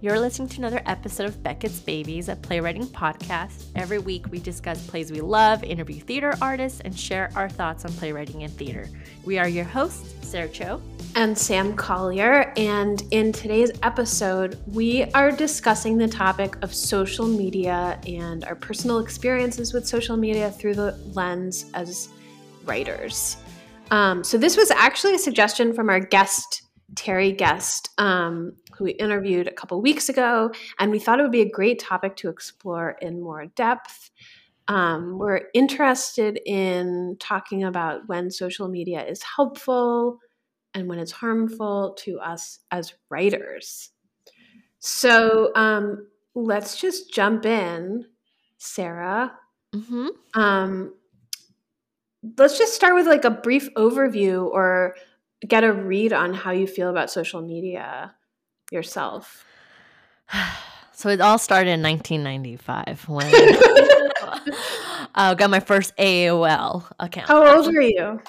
You're listening to another episode of Beckett's Babies, a playwriting podcast. Every week, we discuss plays we love, interview theater artists, and share our thoughts on playwriting and theater. We are your hosts, Sarah Cho and Sam Collier. And in today's episode, we are discussing the topic of social media and our personal experiences with social media through the lens as writers. Um, so, this was actually a suggestion from our guest, Terry Guest, um, who we interviewed a couple weeks ago. And we thought it would be a great topic to explore in more depth. Um, we're interested in talking about when social media is helpful, and when it's harmful to us as writers. So um, let's just jump in, Sarah. Mm-hmm. Um, let's just start with like a brief overview or get a read on how you feel about social media yourself. So it all started in 1995 when I uh, got my first AOL account. How old were you?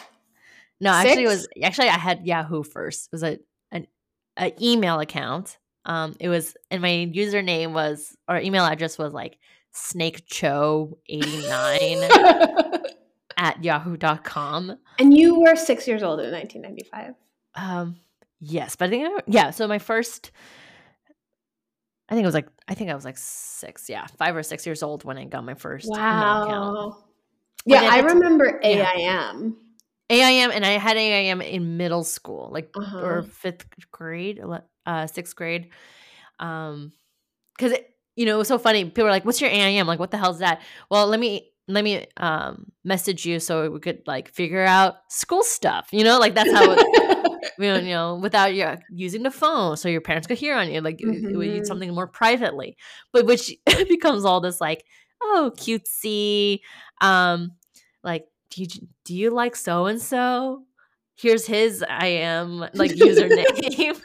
No, Six? actually, it was actually I had Yahoo first. It was a an, an email account. Um, it was and my username was or email address was like snakecho89 at yahoo.com. And you were six years old in 1995. Um, yes, but I think I, yeah. So my first, I think it was like I think I was like six, yeah, five or six years old when I got my first wow. Yeah, I remember AIM. Yeah. AIM and I had AIM in middle school, like uh-huh. or fifth grade, uh, sixth grade. Um, because you know it was so funny. People were like, "What's your AIM?" Like, what the hell's that? Well, let me let me um message you so we could like figure out school stuff. You know, like that's how. It, you know, without you using the phone, so your parents could hear on you, like mm-hmm. it would something more privately, but which becomes all this like, oh, cutesy, um, like do you, do you like so and so? Here's his I am like username.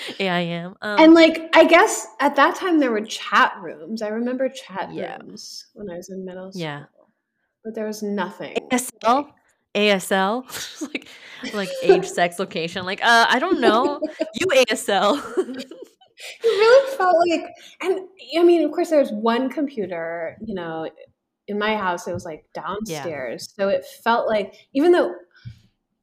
AIM. Um, and like I guess at that time there were chat rooms. I remember chat yeah. rooms when I was in middle school. Yeah. But there was nothing. ASL? ASL? like like age, sex, location. Like, uh, I don't know. you ASL. it really felt like and I mean, of course there was one computer, you know, in my house it was like downstairs yeah. so it felt like even though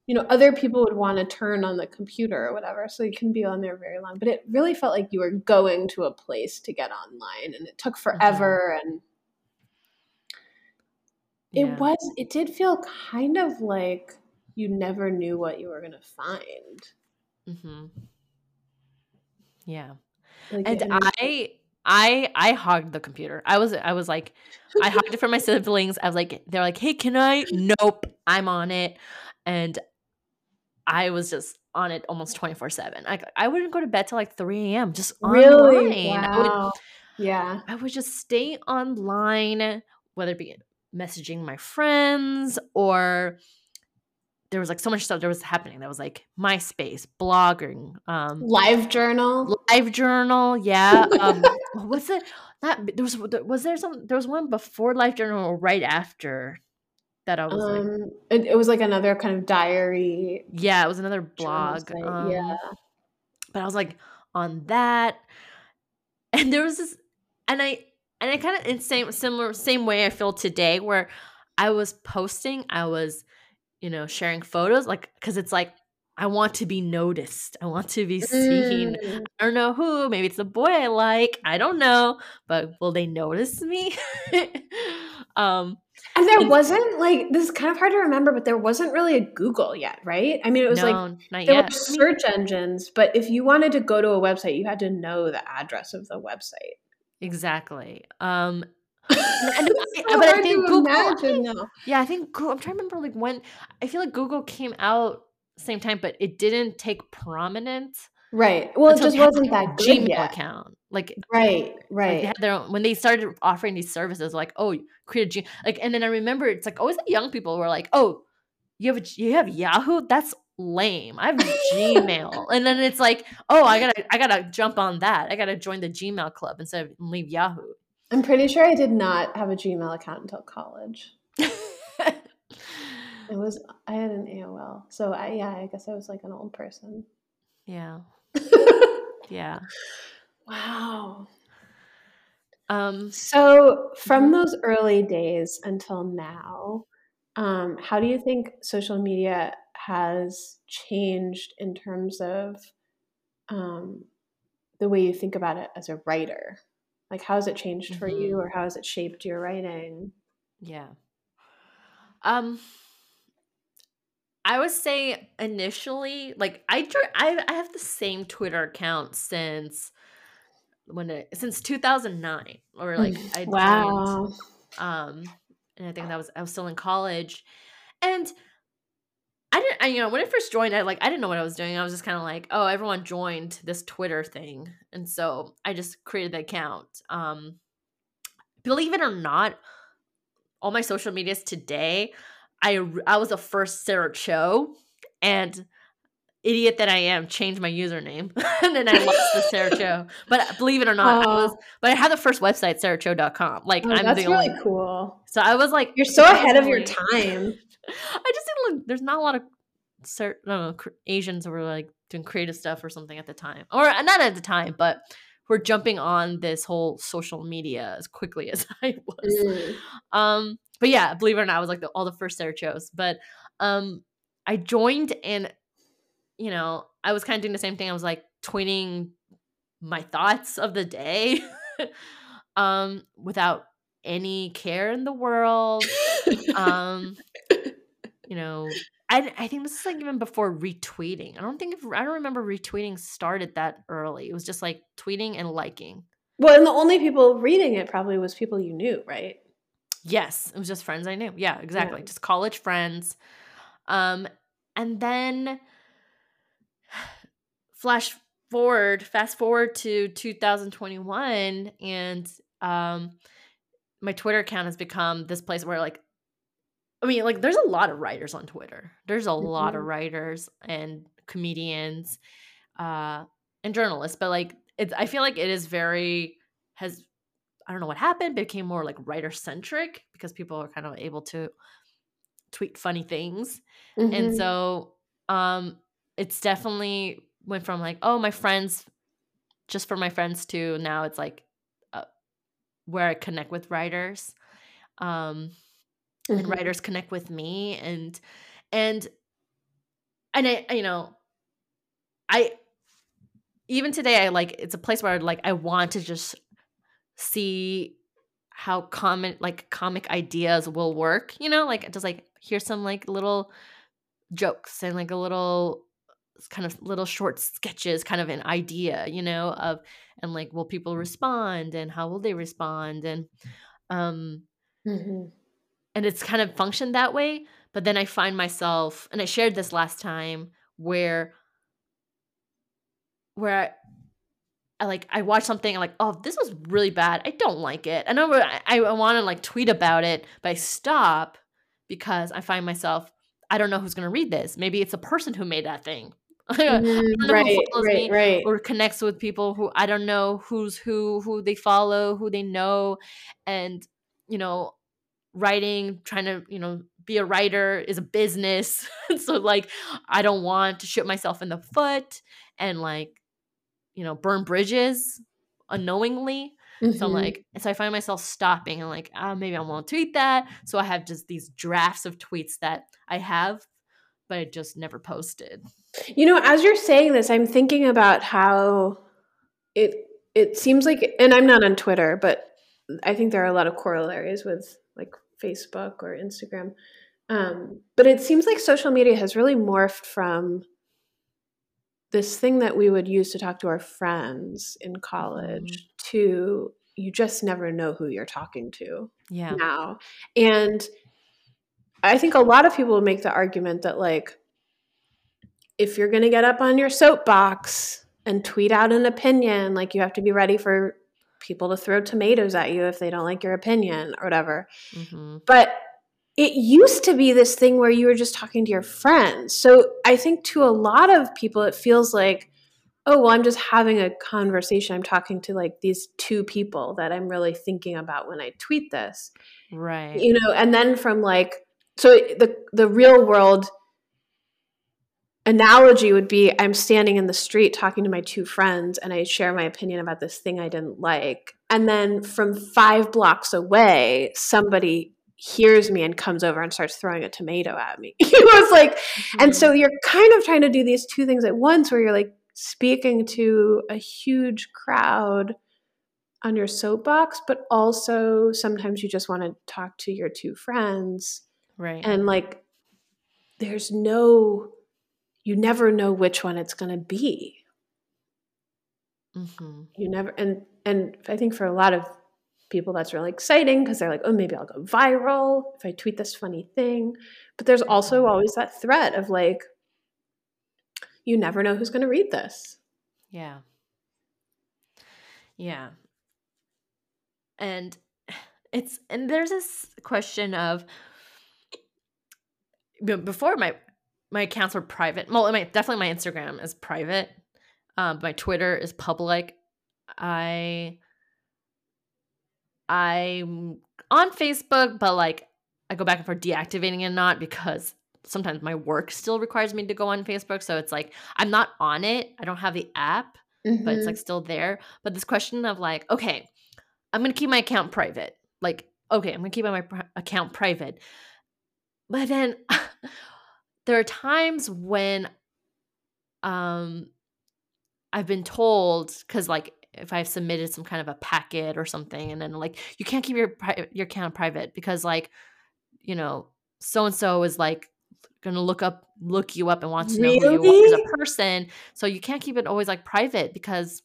you know other people would want to turn on the computer or whatever so you can be on there very long but it really felt like you were going to a place to get online and it took forever mm-hmm. and it yeah. was it did feel kind of like you never knew what you were going to find mm-hmm. yeah like, and i I I hogged the computer. I was I was like I hogged it for my siblings. I was like they're like, "Hey, can I?" Nope, I'm on it. And I was just on it almost 24/7. I I wouldn't go to bed till like 3 a.m. just really? online. Wow. I would, yeah. I would just stay online whether it be messaging my friends or there was like so much stuff that was happening that was like MySpace, blogging, um, Live Journal, Live Journal, yeah. Um, what's it? That there was was there some there was one before Live Journal or right after that I was um, like, it, it, was like another kind of diary. Yeah, it was another blog. Um, yeah, but I was like on that, and there was this, and I and I kind of in same similar same way I feel today where I was posting, I was you know, sharing photos, like, because it's like, I want to be noticed. I want to be seen. Mm. I don't know who. Maybe it's a boy I like. I don't know. But will they notice me? um, and there and, wasn't like this is kind of hard to remember, but there wasn't really a Google yet, right? I mean, it was no, like there yet. were search engines, but if you wanted to go to a website, you had to know the address of the website. Exactly. Um, and, but I think Google, yeah, I think Google, I'm trying to remember like when I feel like Google came out same time, but it didn't take prominence. Right. Well, it just wasn't that good Gmail yet. account. Like right, right. Like they had their own, when they started offering these services, like oh, create a G like, and then I remember it's like always the young people were like, oh, you have a, you have Yahoo. That's lame. I have Gmail, and then it's like, oh, I gotta I gotta jump on that. I gotta join the Gmail club instead of leave Yahoo. I'm pretty sure I did not have a Gmail account until college. it was I had an AOL, so I yeah, I guess I was like an old person. Yeah. yeah. Wow. Um, so from mm-hmm. those early days until now, um, how do you think social media has changed in terms of um, the way you think about it as a writer? Like, how has it changed mm-hmm. for you, or how has it shaped your writing? Yeah. Um, I would say initially, like I I I have the same Twitter account since when it since 2009 or like mm, I wow. Joined, um and I think that was I was still in college. And I didn't I, you know when I first joined I like I didn't know what I was doing. I was just kind of like oh everyone joined this Twitter thing. And so I just created the account. Um believe it or not all my social medias today I I was the first Sarah Cho and idiot that I am, changed my username. and then I lost the Sarah Cho. But believe it or not, I was but I had the first website, sarahcho.com. Like oh, I'm that's the really only cool. So I was like You're so ahead of your time. I just didn't there's not a lot of certain know, Asians who were like doing creative stuff or something at the time. Or not at the time, but we're jumping on this whole social media as quickly as I was. Mm. Um but yeah, believe it or not, I was like the, all the first Sarah Cho's. But um I joined and you know, I was kind of doing the same thing. I was like tweeting my thoughts of the day um without any care in the world. um you know, I, I think this is like even before retweeting. I don't think if, I don't remember retweeting started that early. It was just like tweeting and liking. Well, and the only people reading it probably was people you knew, right? Yes, it was just friends I knew. Yeah, exactly. Yeah. Just college friends. Um and then flash forward, fast forward to 2021, and um, my Twitter account has become this place where like I mean, like, there's a lot of writers on Twitter. There's a mm-hmm. lot of mm-hmm. writers and comedians, uh, and journalists. But like, it's I feel like it is very has I don't know what happened. Became more like writer centric because people are kind of able to tweet funny things, mm-hmm. and so um, it's definitely went from like oh my friends just for my friends to now it's like uh, where i connect with writers um mm-hmm. and writers connect with me and and and i you know i even today i like it's a place where like i want to just see how common like comic ideas will work you know like just like here's some like little jokes and like a little kind of little short sketches kind of an idea you know of and like will people respond and how will they respond and um mm-hmm. and it's kind of functioned that way but then i find myself and i shared this last time where where I, I like I watch something I'm like, oh, this was really bad. I don't like it. I know I, I want to like tweet about it, but I stop because I find myself I don't know who's gonna read this. Maybe it's a person who made that thing. Mm, right, right, right. Or connects with people who I don't know who's who, who they follow, who they know, and you know, writing, trying to you know be a writer is a business. so like, I don't want to shoot myself in the foot and like, you know, burn bridges unknowingly. Mm-hmm. So I'm like, so I find myself stopping and like, oh, maybe I won't tweet that. So I have just these drafts of tweets that I have, but I just never posted. You know, as you're saying this, I'm thinking about how it it seems like and I'm not on Twitter, but I think there are a lot of corollaries with like Facebook or Instagram. Um, but it seems like social media has really morphed from this thing that we would use to talk to our friends in college mm-hmm. to you just never know who you're talking to yeah. now. And I think a lot of people make the argument that like if you're going to get up on your soapbox and tweet out an opinion, like you have to be ready for people to throw tomatoes at you if they don't like your opinion or whatever. Mm-hmm. But it used to be this thing where you were just talking to your friends. So I think to a lot of people, it feels like, oh, well, I'm just having a conversation. I'm talking to like these two people that I'm really thinking about when I tweet this. Right. You know, and then from like, so the the real world analogy would be I'm standing in the street talking to my two friends and I share my opinion about this thing I didn't like. And then from five blocks away, somebody hears me and comes over and starts throwing a tomato at me. you know, it's like, mm-hmm. and so you're kind of trying to do these two things at once where you're like speaking to a huge crowd on your soapbox, but also sometimes you just want to talk to your two friends. Right. And like, there's no you never know which one it's going to be. Mm-hmm. You never, and and I think for a lot of people that's really exciting because they're like, oh, maybe I'll go viral if I tweet this funny thing. But there's also mm-hmm. always that threat of like, you never know who's going to read this. Yeah. Yeah. And it's and there's this question of before my my accounts are private. Well, my, definitely my Instagram is private. Um, my Twitter is public. I I'm on Facebook, but like I go back and forth deactivating it not because sometimes my work still requires me to go on Facebook. So it's like I'm not on it. I don't have the app, mm-hmm. but it's like mm-hmm. still there. But this question of like, okay, I'm gonna keep my account private. Like, okay, I'm gonna keep my pr- account private. But then there are times when um I've been told cuz like if I've submitted some kind of a packet or something and then like you can't keep your your account private because like you know so and so is like gonna look up look you up and wants to know really? who you are as a person so you can't keep it always like private because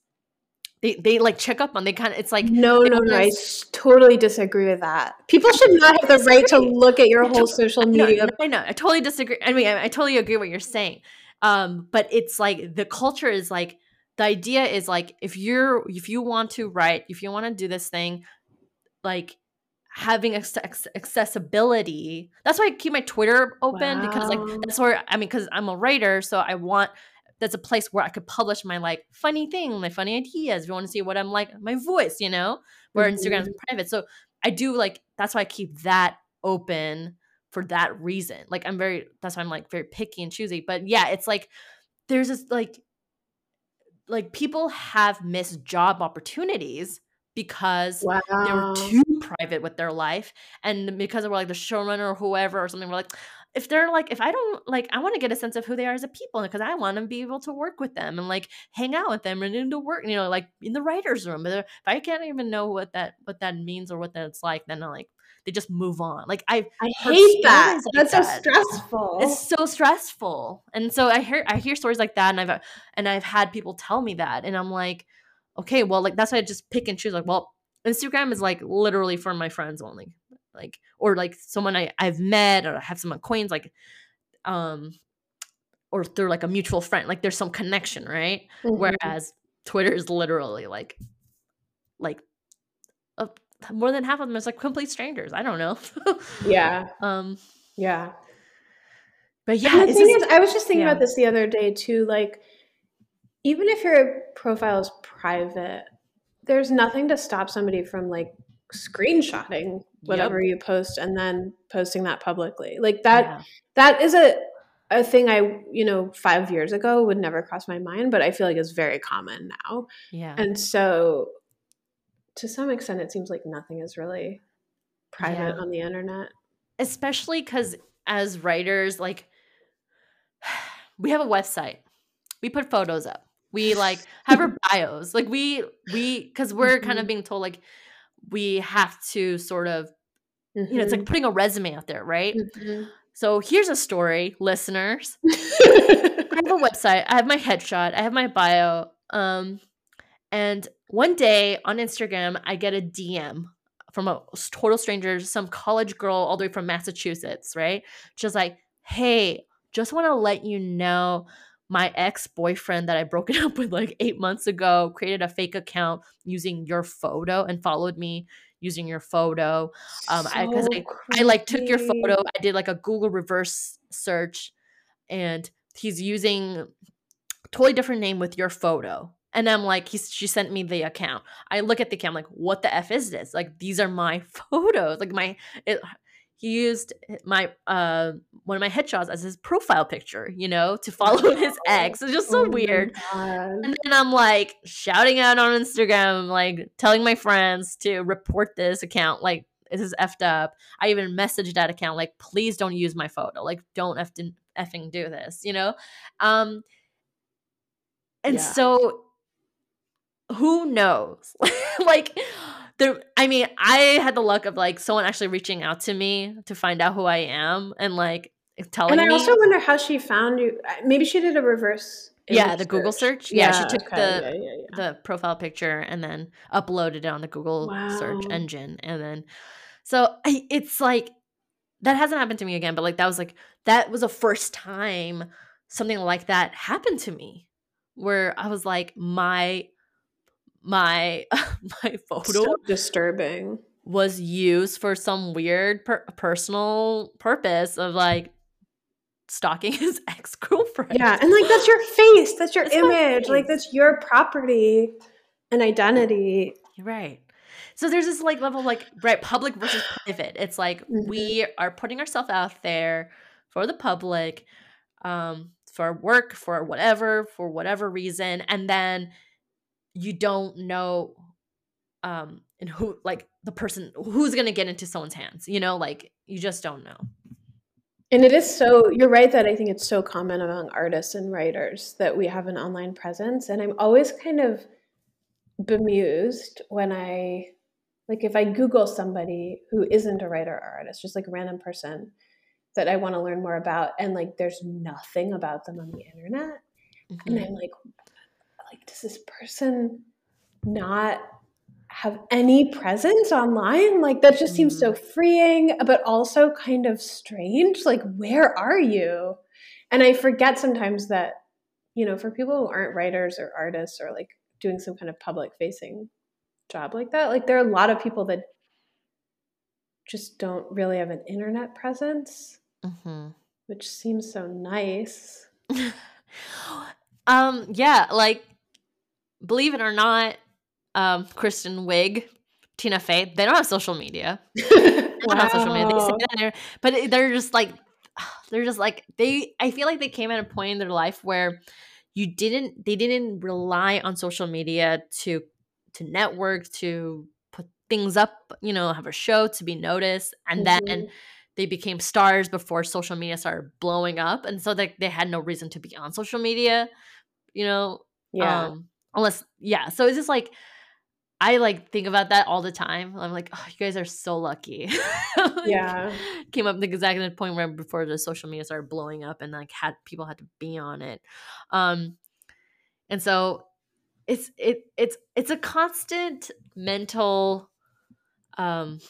they, they like check up on they kind of it's like no no no i totally disagree with that. People should not have the right to look at your whole social media. I know, I know i totally disagree i mean I, I totally agree what you're saying. Um but it's like the culture is like the idea is like if you're if you want to write if you want to do this thing like having accessibility that's why i keep my twitter open wow. because like that's where i mean because i'm a writer so i want that's a place where I could publish my like funny thing, my funny ideas. If you want to see what I'm like, my voice, you know, where mm-hmm. Instagram is private. So I do like that's why I keep that open for that reason. Like I'm very that's why I'm like very picky and choosy. But yeah, it's like there's this like like people have missed job opportunities because wow. they were too private with their life and because they were like the showrunner or whoever or something we're like if they're like if i don't like i want to get a sense of who they are as a people because i want to be able to work with them and like hang out with them and into work you know like in the writers room but if i can't even know what that what that means or what that's like then i like they just move on. Like i i hate that. like that's that. so stressful. it's so stressful. And so i hear i hear stories like that and i've uh, and i've had people tell me that and i'm like okay well like that's why i just pick and choose like well instagram is like literally for my friends only like or like someone I, I've met or have some acquaintance like um or through like a mutual friend like there's some connection right mm-hmm. whereas twitter is literally like like a, more than half of them is like complete strangers i don't know yeah um yeah but yeah the thing is, i was just thinking yeah. about this the other day too like even if your profile is private there's nothing to stop somebody from like screenshotting whatever yep. you post and then posting that publicly. Like that yeah. that is a a thing I, you know, 5 years ago would never cross my mind, but I feel like it's very common now. Yeah. And so to some extent it seems like nothing is really private yeah. on the internet. Especially cuz as writers like we have a website. We put photos up. We like have our bios. Like we we cuz we're kind of mm-hmm. being told like we have to sort of mm-hmm. you know it's like mm-hmm. putting a resume out there right mm-hmm. so here's a story listeners i have a website i have my headshot i have my bio um and one day on instagram i get a dm from a total stranger some college girl all the way from massachusetts right just like hey just want to let you know my ex-boyfriend that I broke it up with like 8 months ago created a fake account using your photo and followed me using your photo. Um so I cuz I, I like took your photo, I did like a Google reverse search and he's using totally different name with your photo. And I'm like, he's, she sent me the account. I look at the account, I'm like, what the F is this? Like, these are my photos. Like, my, it, he used my uh one of my headshots as his profile picture, you know, to follow his ex. It's just so oh weird. And then I'm like shouting out on Instagram, like telling my friends to report this account, like this is effed up. I even messaged that account, like, please don't use my photo. Like, don't effing, effing do this, you know? Um and yeah. so who knows? like there I mean, I had the luck of like someone actually reaching out to me to find out who I am and like telling me. and I me. also wonder how she found you. Maybe she did a reverse. Yeah, the search. Google search. Yeah, yeah she took okay. the yeah, yeah, the profile picture and then uploaded it on the Google wow. search engine, and then so I, it's like that hasn't happened to me again. But like that was like that was a first time something like that happened to me, where I was like my my my photo so disturbing was used for some weird per- personal purpose of like stalking his ex-girlfriend. Yeah, and like that's your face, that's your that's image, like that's your property and identity. Right. So there's this like level of like right public versus private. It's like mm-hmm. we are putting ourselves out there for the public, um, for work, for whatever, for whatever reason, and then you don't know um and who like the person who's going to get into someone's hands you know like you just don't know and it is so you're right that i think it's so common among artists and writers that we have an online presence and i'm always kind of bemused when i like if i google somebody who isn't a writer or artist just like a random person that i want to learn more about and like there's nothing about them on the internet mm-hmm. and i'm like like, does this person not have any presence online? Like, that just seems so mm-hmm. freeing, but also kind of strange. Like, where are you? And I forget sometimes that, you know, for people who aren't writers or artists or like doing some kind of public facing job like that, like, there are a lot of people that just don't really have an internet presence, mm-hmm. which seems so nice. um, yeah, like believe it or not, um, Kristen Wiig, Tina Fey, they don't have social media. wow. Not social media. They say that, but they're just like, they're just like they. I feel like they came at a point in their life where you didn't, they didn't rely on social media to to network to put things up. You know, have a show to be noticed, and mm-hmm. then they became stars before social media started blowing up, and so they they had no reason to be on social media. You know, yeah. Um, unless yeah so it's just like i like think about that all the time. I'm like oh you guys are so lucky. Like, yeah came up exactly the exact point where before the social media started blowing up and like had people had to be on it. Um and so it's it it's it's a constant mental um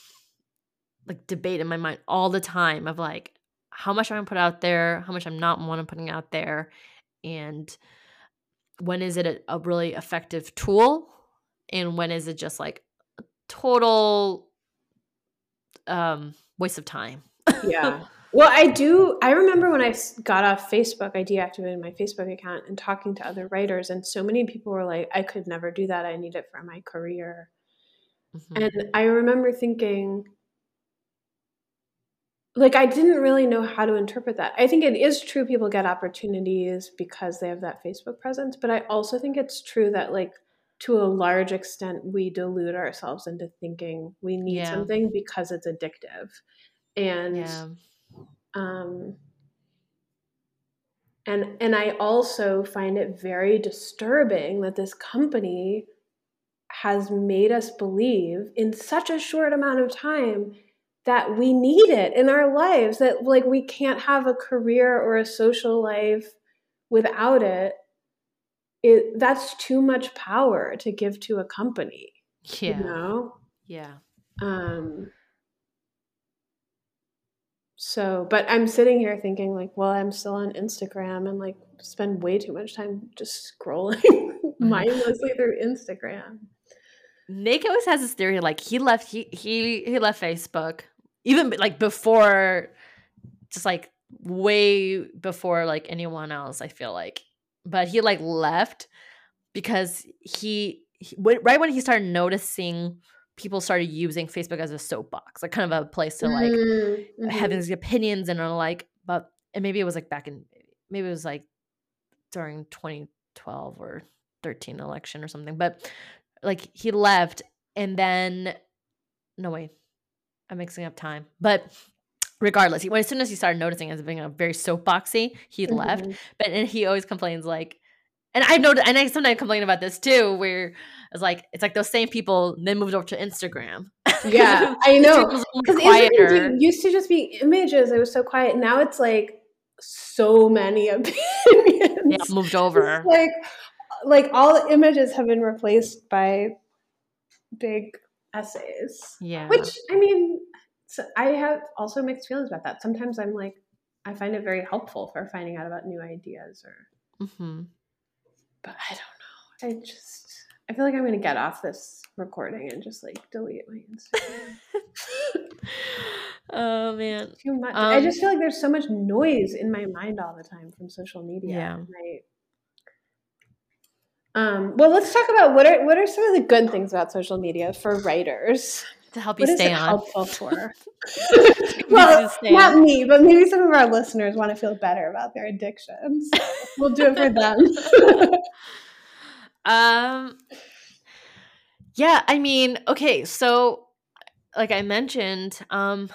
like debate in my mind all the time of like how much i'm gonna put out there how much i'm not want to putting out there and when is it a, a really effective tool? And when is it just like a total um waste of time? Yeah. Well i do i remember when i got off facebook i deactivated my facebook account and talking to other writers and so many people were like i could never do that. I need it for my career. Mm-hmm. and i remember thinking like I didn't really know how to interpret that. I think it is true people get opportunities because they have that Facebook presence, but I also think it's true that like to a large extent we delude ourselves into thinking we need yeah. something because it's addictive. And yeah. um and and I also find it very disturbing that this company has made us believe in such a short amount of time that we need it in our lives that like we can't have a career or a social life without it it that's too much power to give to a company yeah. you know? Yeah. Um so but i'm sitting here thinking like well i'm still on instagram and like spend way too much time just scrolling mm-hmm. mindlessly through instagram. Nick always has this theory like he left he he he left Facebook even like before just like way before like anyone else i feel like. But he like left because he, he right when he started noticing people started using Facebook as a soapbox, like kind of a place to like mm-hmm. have these opinions and are like, but and maybe it was like back in maybe it was like during 2012 or 13 election or something, but like he left and then no wait, I'm mixing up time, but regardless, he, as soon as he started noticing as being a very soapboxy, he mm-hmm. left. But and he always complains like, and I know, and I sometimes complain about this too, where it's like it's like those same people then moved over to Instagram. Yeah, I know because Instagram used to just be images. It was so quiet. Now it's like so many opinions. Yeah, moved over. It's like like all the images have been replaced by big essays. Yeah. Which I mean, so I have also mixed feelings about that. Sometimes I'm like, I find it very helpful for finding out about new ideas or. Mm-hmm. But I don't know. I just I feel like I'm gonna get off this recording and just like delete my Instagram. oh man, too much. Um, I just feel like there's so much noise in my mind all the time from social media. Yeah. Um, well, let's talk about what are what are some of the good things about social media for writers to help you what stay on. Helpful for. well, not on. me, but maybe some of our listeners want to feel better about their addictions. we'll do it for them. um. Yeah, I mean, okay, so like I mentioned, um,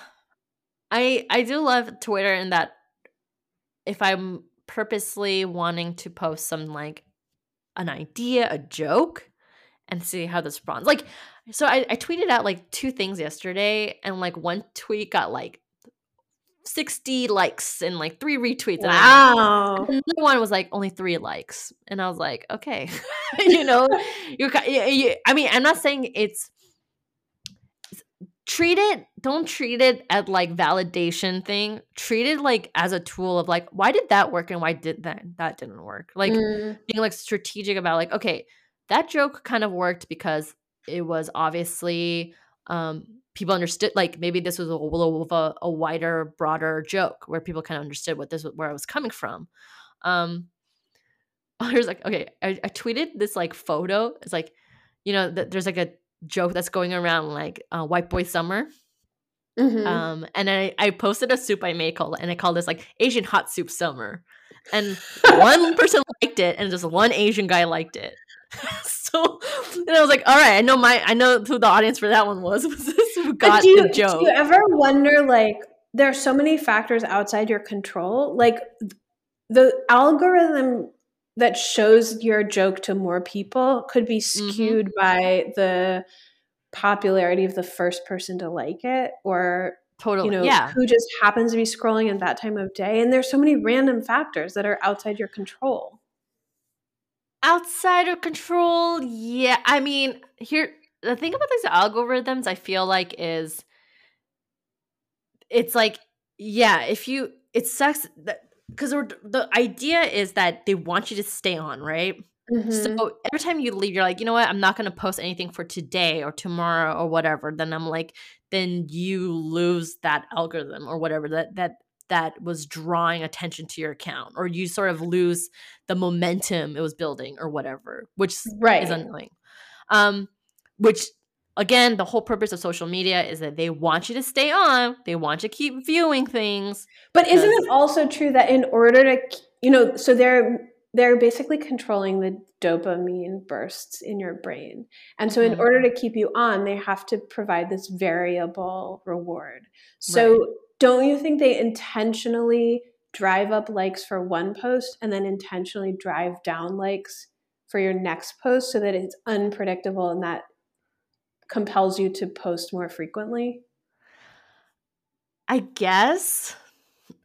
I I do love Twitter in that if I'm purposely wanting to post some like an idea, a joke, and see how this responds. Like, so I, I tweeted out like two things yesterday, and like one tweet got like 60 likes and like three retweets. Wow. And another one was like only three likes. And I was like, okay, you know, you, you, I mean, I'm not saying it's treat it don't treat it as like validation thing. Treat it like as a tool of like why did that work and why did that that didn't work. Like mm. being like strategic about like okay that joke kind of worked because it was obviously um people understood like maybe this was a little of a, a wider broader joke where people kind of understood what this was where i was coming from. Um i was like okay I, I tweeted this like photo. It's like you know th- there's like a joke that's going around like uh, white boy summer. Mm-hmm. um and I, I posted a soup i made called and i called this like asian hot soup summer. And one person liked it and just one asian guy liked it. So and i was like all right i know my i know who the audience for that one was. Was this who got you, the joke do you ever wonder like there are so many factors outside your control? Like the algorithm that shows your joke to more people could be mm-hmm. skewed mm-hmm. by the popularity of the first person to like it or totally you know yeah. who just happens to be scrolling at that time of day and there's so many random factors that are outside your control outside of control yeah i mean here the thing about these algorithms i feel like is it's like yeah if you it sucks that because the idea is that they want you to stay on, right? Mm-hmm. So every time you leave, you're like, you know what? I'm not going to post anything for today or tomorrow or whatever. Then I'm like, then you lose that algorithm or whatever that that that was drawing attention to your account, or you sort of lose the momentum it was building or whatever, which right. is annoying. Um, which again, the whole purpose of social media is that they want you to stay on, they want you to keep viewing things. But isn't it also true that in order to, you know, so they're they're basically controlling the dopamine bursts in your brain. And so in mm-hmm. order to keep you on, they have to provide this variable reward. So right. don't you think they intentionally drive up likes for one post and then intentionally drive down likes for your next post so that it's unpredictable and that compels you to post more frequently? I guess.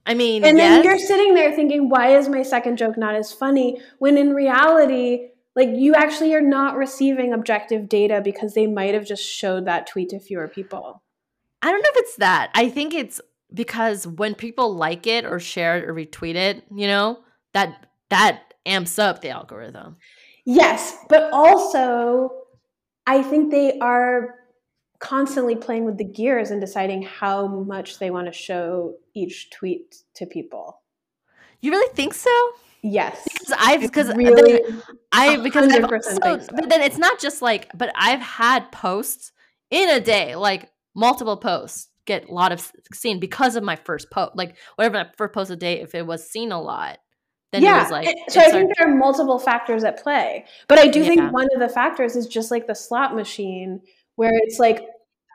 I mean, and yes. then you're sitting there thinking, why is my second joke not as funny? When in reality, like you actually are not receiving objective data because they might have just showed that tweet to fewer people. I don't know if it's that. I think it's because when people like it or share it or retweet it, you know, that that amps up the algorithm. Yes, but also I think they are constantly playing with the gears and deciding how much they want to show each tweet to people. You really think so? Yes, because I've because really, I because I've also, so. but then it's not just like but I've had posts in a day, like multiple posts get a lot of seen because of my first post. Like whatever my first post a day, if it was seen a lot, then yeah. it was like. So I think there are multiple factors at play, but I do yeah. think one of the factors is just like the slot machine, where it's like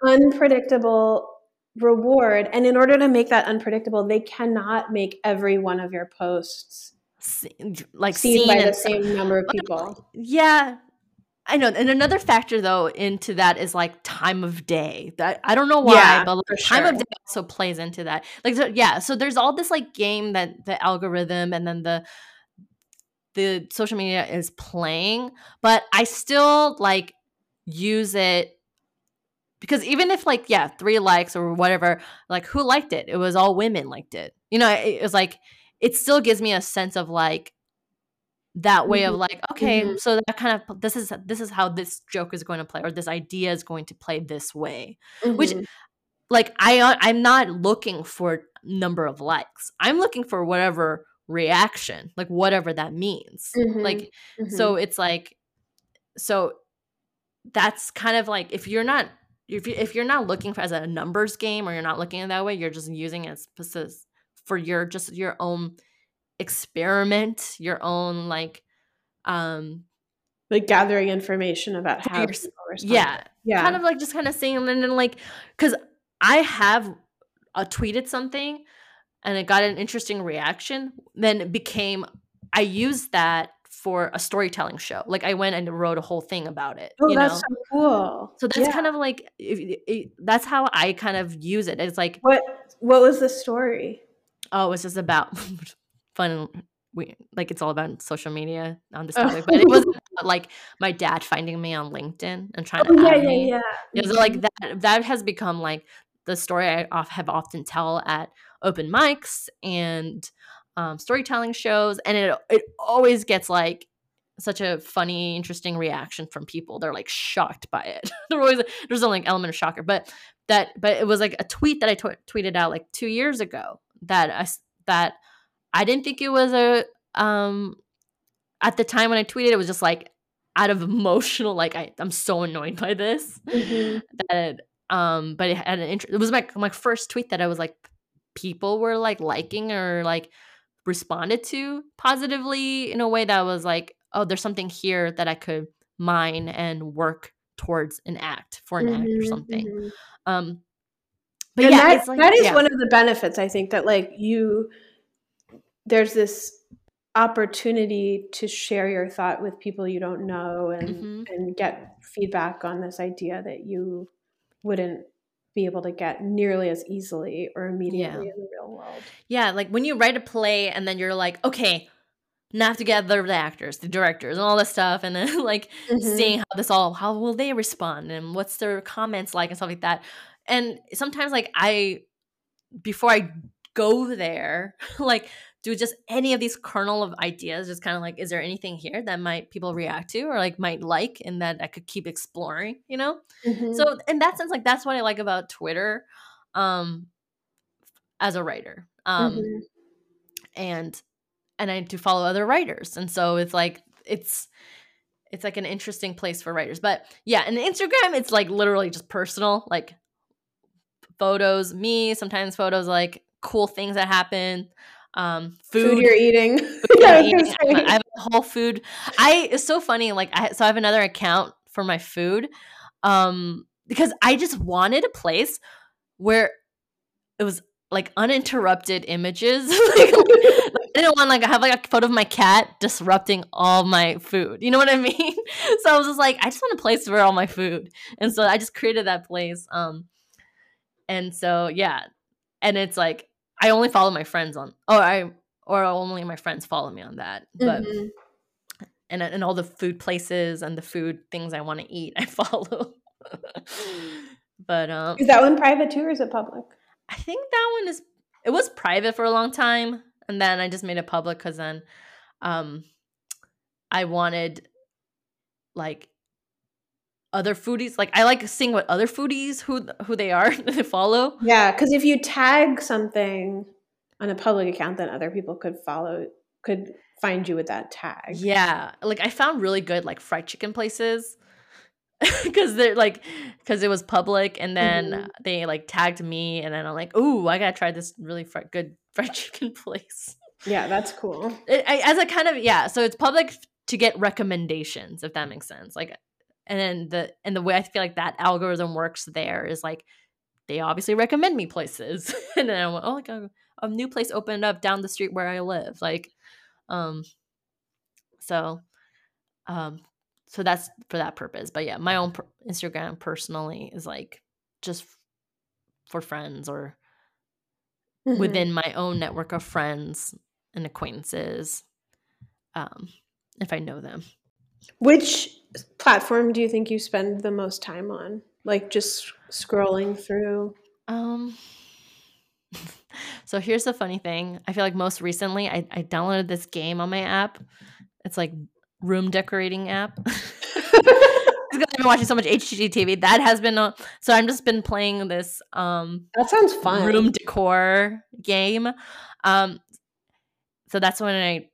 unpredictable reward, and in order to make that unpredictable, they cannot make every one of your posts like seen, seen by the same number of people. Yeah, I know. And another factor though into that is like time of day. That I don't know why, yeah, but like, time sure. of day also plays into that. Like so, yeah, so there's all this like game that the algorithm and then the the social media is playing, but I still like use it because even if like yeah, 3 likes or whatever, like who liked it? It was all women liked it. You know, it, it was like it still gives me a sense of like that way mm-hmm. of like okay mm-hmm. so that kind of this is this is how this joke is going to play or this idea is going to play this way mm-hmm. which like i uh, i'm not looking for number of likes i'm looking for whatever reaction like whatever that means like so mm-hmm. it's like so that's kind of like if you're not if, you, if you're not looking for as a numbers game or you're not looking at that way you're just using it as for your just your own experiment your own like um like gathering information about how yeah yeah. kind of like just kind of saying and then like because i have uh, tweeted something and it got an interesting reaction then it became i used that for a storytelling show. Like i went and wrote a whole thing about it oh that's know? so cool. So that's yeah. kind of like that's how i kind of use it. It's like what what was the story? Oh it was just about fun we like it's all about social media on this topic, but it was like my dad finding me on LinkedIn and trying to oh, yeah, add yeah, me. Yeah, yeah. So like that that has become like the story I have often tell at open mics and um, storytelling shows, and it it always gets like such a funny, interesting reaction from people. They're like shocked by it. They're always there's a like element of shocker, but that but it was like a tweet that I t- tweeted out like two years ago that I that I didn't think it was a um at the time when I tweeted it was just like out of emotional like I, I'm so annoyed by this mm-hmm. that um but it had an interest it was my my first tweet that I was like people were like liking or like responded to positively in a way that was like oh there's something here that I could mine and work towards an act for an mm-hmm, act or mm-hmm, something mm-hmm. um but and yeah that, like, that is yeah. one of the benefits I think that like you there's this opportunity to share your thought with people you don't know and mm-hmm. and get feedback on this idea that you wouldn't be able to get nearly as easily or immediately yeah. in the real world. Yeah, like when you write a play and then you're like, okay, now I have to get the actors, the directors, and all this stuff, and then like mm-hmm. seeing how this all, how will they respond, and what's their comments like, and stuff like that. And sometimes, like I, before I go there, like do just any of these kernel of ideas just kind of like is there anything here that might people react to or like might like and that i could keep exploring you know mm-hmm. so in that sense like that's what i like about twitter um as a writer um mm-hmm. and and i do follow other writers and so it's like it's it's like an interesting place for writers but yeah and instagram it's like literally just personal like photos me sometimes photos like cool things that happen um food, food you're eating. Food yeah, eating. I have a whole food. I it's so funny. Like I so I have another account for my food. Um because I just wanted a place where it was like uninterrupted images. like, I didn't want like I have like a photo of my cat disrupting all my food. You know what I mean? so I was just like, I just want a place for all my food. And so I just created that place. Um and so yeah. And it's like I only follow my friends on or I or only my friends follow me on that. But mm-hmm. and and all the food places and the food things I want to eat, I follow. but um Is that one private too or is it public? I think that one is it was private for a long time and then I just made it public cuz then um I wanted like other foodies like i like seeing what other foodies who who they are they follow. Yeah because if you tag something on a public account then other people could follow could find you with that tag. Yeah like i found really good like fried chicken places because they're like because it was public and then mm-hmm. they like tagged me and then i'm like ooh i gotta try this really fr- good fried chicken place. Yeah that's cool. It, I, as a kind of yeah so it's public to get recommendations if that makes sense. Like and then the and the way i feel like that algorithm works there is like they obviously recommend me places. And then i went oh like a, a new place opened up down the street where i live like um so um so that's for that purpose. But yeah my own per- instagram personally is like just f- for friends or mm-hmm. within my own network of friends and acquaintances um if i know them. Which platform do you think you spend the most time on like just scrolling through um so here's the funny thing i feel like most recently I, I downloaded this game on my app it's like room decorating app. because I've been watching so much HGTV. That has been a, so I'm just been playing this um That sounds fun. Room decor game. Um so that's when I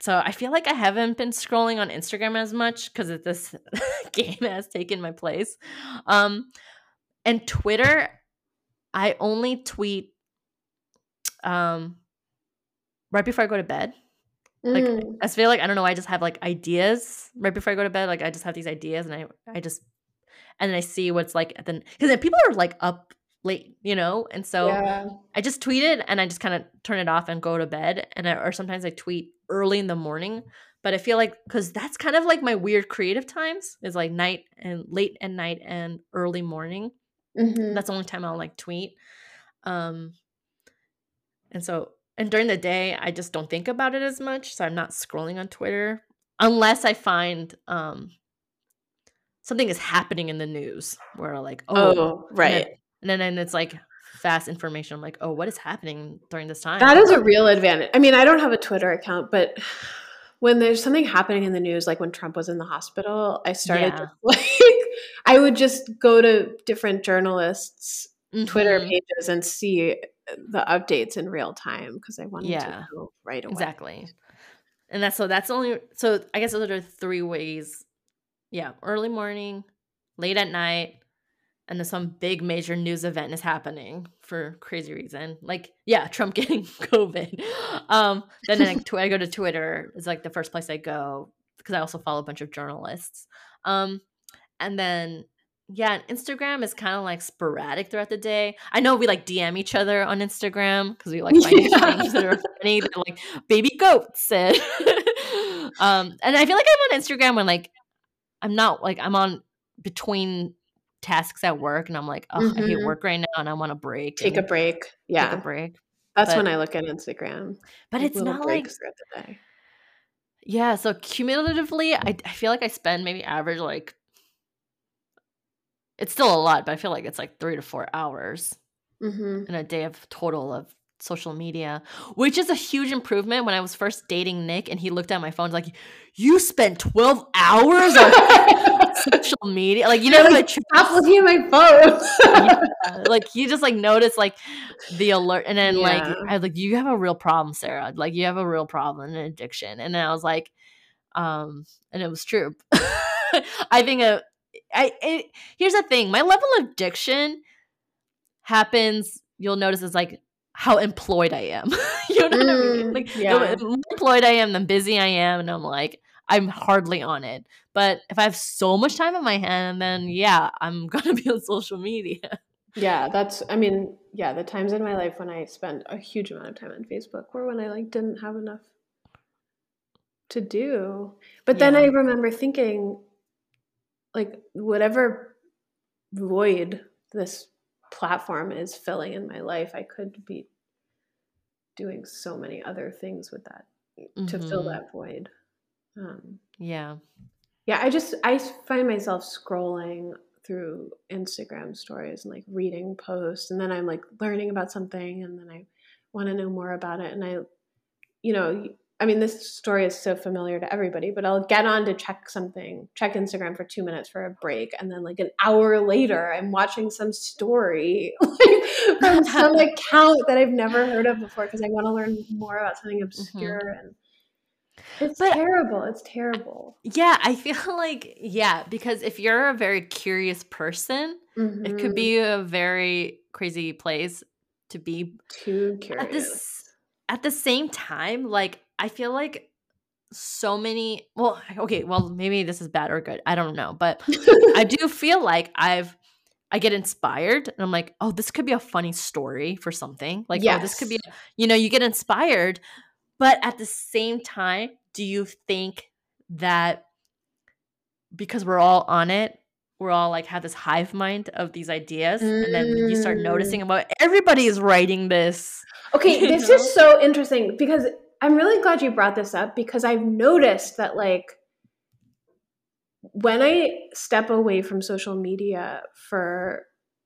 so I feel like I haven't been scrolling on Instagram as much cuz this game has taken my place. Um and Twitter I only tweet um right before I go to bed. Like mm. I feel like I don't know. I just have like ideas right before I go to bed. Like I just have these ideas, and I I just and then I see what's like then because people are like up late, you know, and so yeah. I just tweet it and I just kind of turn it off and go to bed. And I, or sometimes I tweet early in the morning. But I feel like because that's kind of like my weird creative times is like night and late at night and early morning. Mm-hmm. That's the only time I'll like tweet. Um, and so and during the day, I just don't think about it as much. So I'm not scrolling on Twitter unless I find um, something is happening in the news where like, oh, oh right. And then, and it's like fast information. I'm like, oh, what is happening during this time? That is a real advantage. I mean, I don't have a Twitter account, but when there's something happening in the news, like when Trump was in the hospital, I started yeah. like I would just go to different journalists' mm-hmm. Twitter pages and see the updates in real time because I wanted yeah, to know right away. Exactly. And that's so that's only so I guess those are three ways. Yeah, early morning, late at night, and then some big major news event is happening for crazy reason. Like, yeah, Trump getting COVID. Um, then like, I go to Twitter It's like the first place I go because I also follow a bunch of journalists. Um, and then yeah, Instagram is kind of like sporadic throughout the day. I know we like DM each other on Instagram because we like find yeah. things that are funny. They're like baby goats and um, and I feel like I'm on Instagram when like I'm not like I'm on between tasks at work and I'm like, oh, mm-hmm. I hate mm-hmm. work right now and I want a break. Take a break. Yeah, take a break. That's but, when I look at Instagram. But it's not like yeah. So cumulatively, I I feel like I spend maybe average like it's still a lot, but I feel like it's like three to four hours mm-hmm. in a day of total of social media, which is a huge improvement. When I was first dating Nick and he looked at my phone, like, you spent 12 hours on social media. Like, you know, like, stop looking at my phone. yeah. Like, you just like notice like the alert. And then, yeah. like, I was like, you have a real problem, Sarah. Like, you have a real problem, an addiction. And then I was like, um, and it was true. I think a I it, here's the thing. My level of addiction happens. You'll notice is like how employed I am. you know mm, what I mean? Mm, like yeah. the more employed I am, the busy I am, and I'm like I'm hardly on it. But if I have so much time in my hand, then yeah, I'm gonna be on social media. Yeah, that's. I mean, yeah, the times in my life when I spent a huge amount of time on Facebook were when I like didn't have enough to do. But yeah. then I remember thinking, like whatever void this platform is filling in my life, I could be doing so many other things with that mm-hmm. to fill mm-hmm. that void. Um, yeah. Yeah, I just I find myself scrolling through Instagram stories and like reading posts and then I'm like learning about something and then I want to know more about it and I you know, I mean, this story is so familiar to everybody, but I'll get on to check something, check Instagram for two minutes for a break. And then, like, an hour later, I'm watching some story like, from some account that I've never heard of before because I want to learn more about something mm-hmm. obscure. Mm-hmm. And It's but, terrible. It's terrible. Yeah, I feel like yeah, because if you're a very curious person, mm-hmm. it could mm-hmm. be a very crazy place to be too curious. At this at the same time, like I feel like so many well, okay, well maybe this is bad or good. I don't know, but I do feel like I've I get inspired and I'm like, oh, this could be a funny story for something. Like, yes. oh, this could be, you know, you get inspired. But at the same time, do you think that because we're all on it, we're all like have this hive mind of these ideas, mm. and then you start noticing mm. about everybody is writing this. Okay, this know? is so interesting because I'm really glad you brought this up because I've noticed that like when I step away from social media for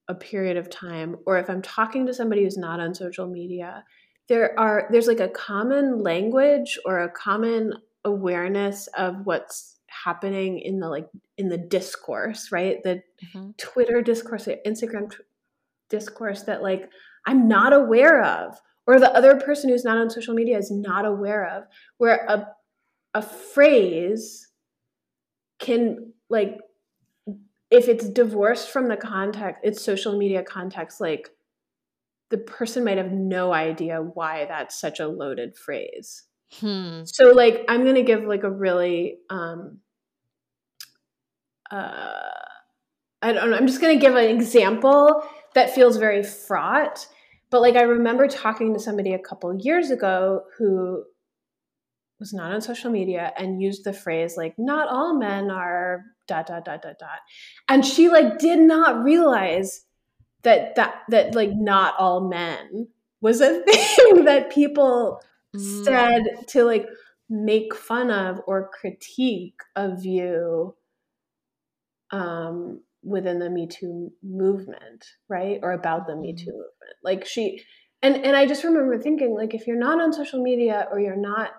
a period of time, or if I'm talking to somebody who's not on social media, there are there's like a common language or a common awareness of what's happening in the like in the discourse, right? The mm-hmm. Twitter discourse, the Instagram t- discourse that like I'm not aware of, or the other person who's not on social media is not aware of, where a a phrase can like if it's divorced from the context its social media context like the person might have no idea why that's such a loaded phrase hmm. so like i'm gonna give like a really um uh i don't know i'm just gonna give an example that feels very fraught but like i remember talking to somebody a couple years ago who was not on social media and used the phrase like not all men are dot dot dot dot dot and she like did not realize that that that like not all men was a thing that people mm. said to like make fun of or critique a view um within the me too movement right or about the me too mm. movement like she and and i just remember thinking like if you're not on social media or you're not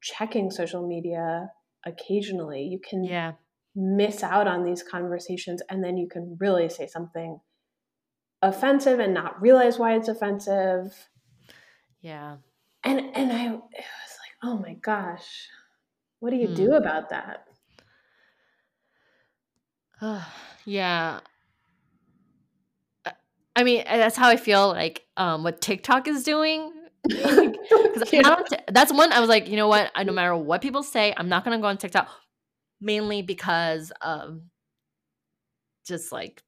checking social media occasionally, you can yeah. miss out on these conversations and then you can really say something offensive and not realize why it's offensive. Yeah. And and I it was like, "Oh my gosh. What do you hmm. do about that?" Uh, yeah. I mean, that's how I feel like um, what TikTok is doing yeah. that's one I was like, you know what? I, no matter what people say, I'm not gonna go on TikTok, mainly because of just like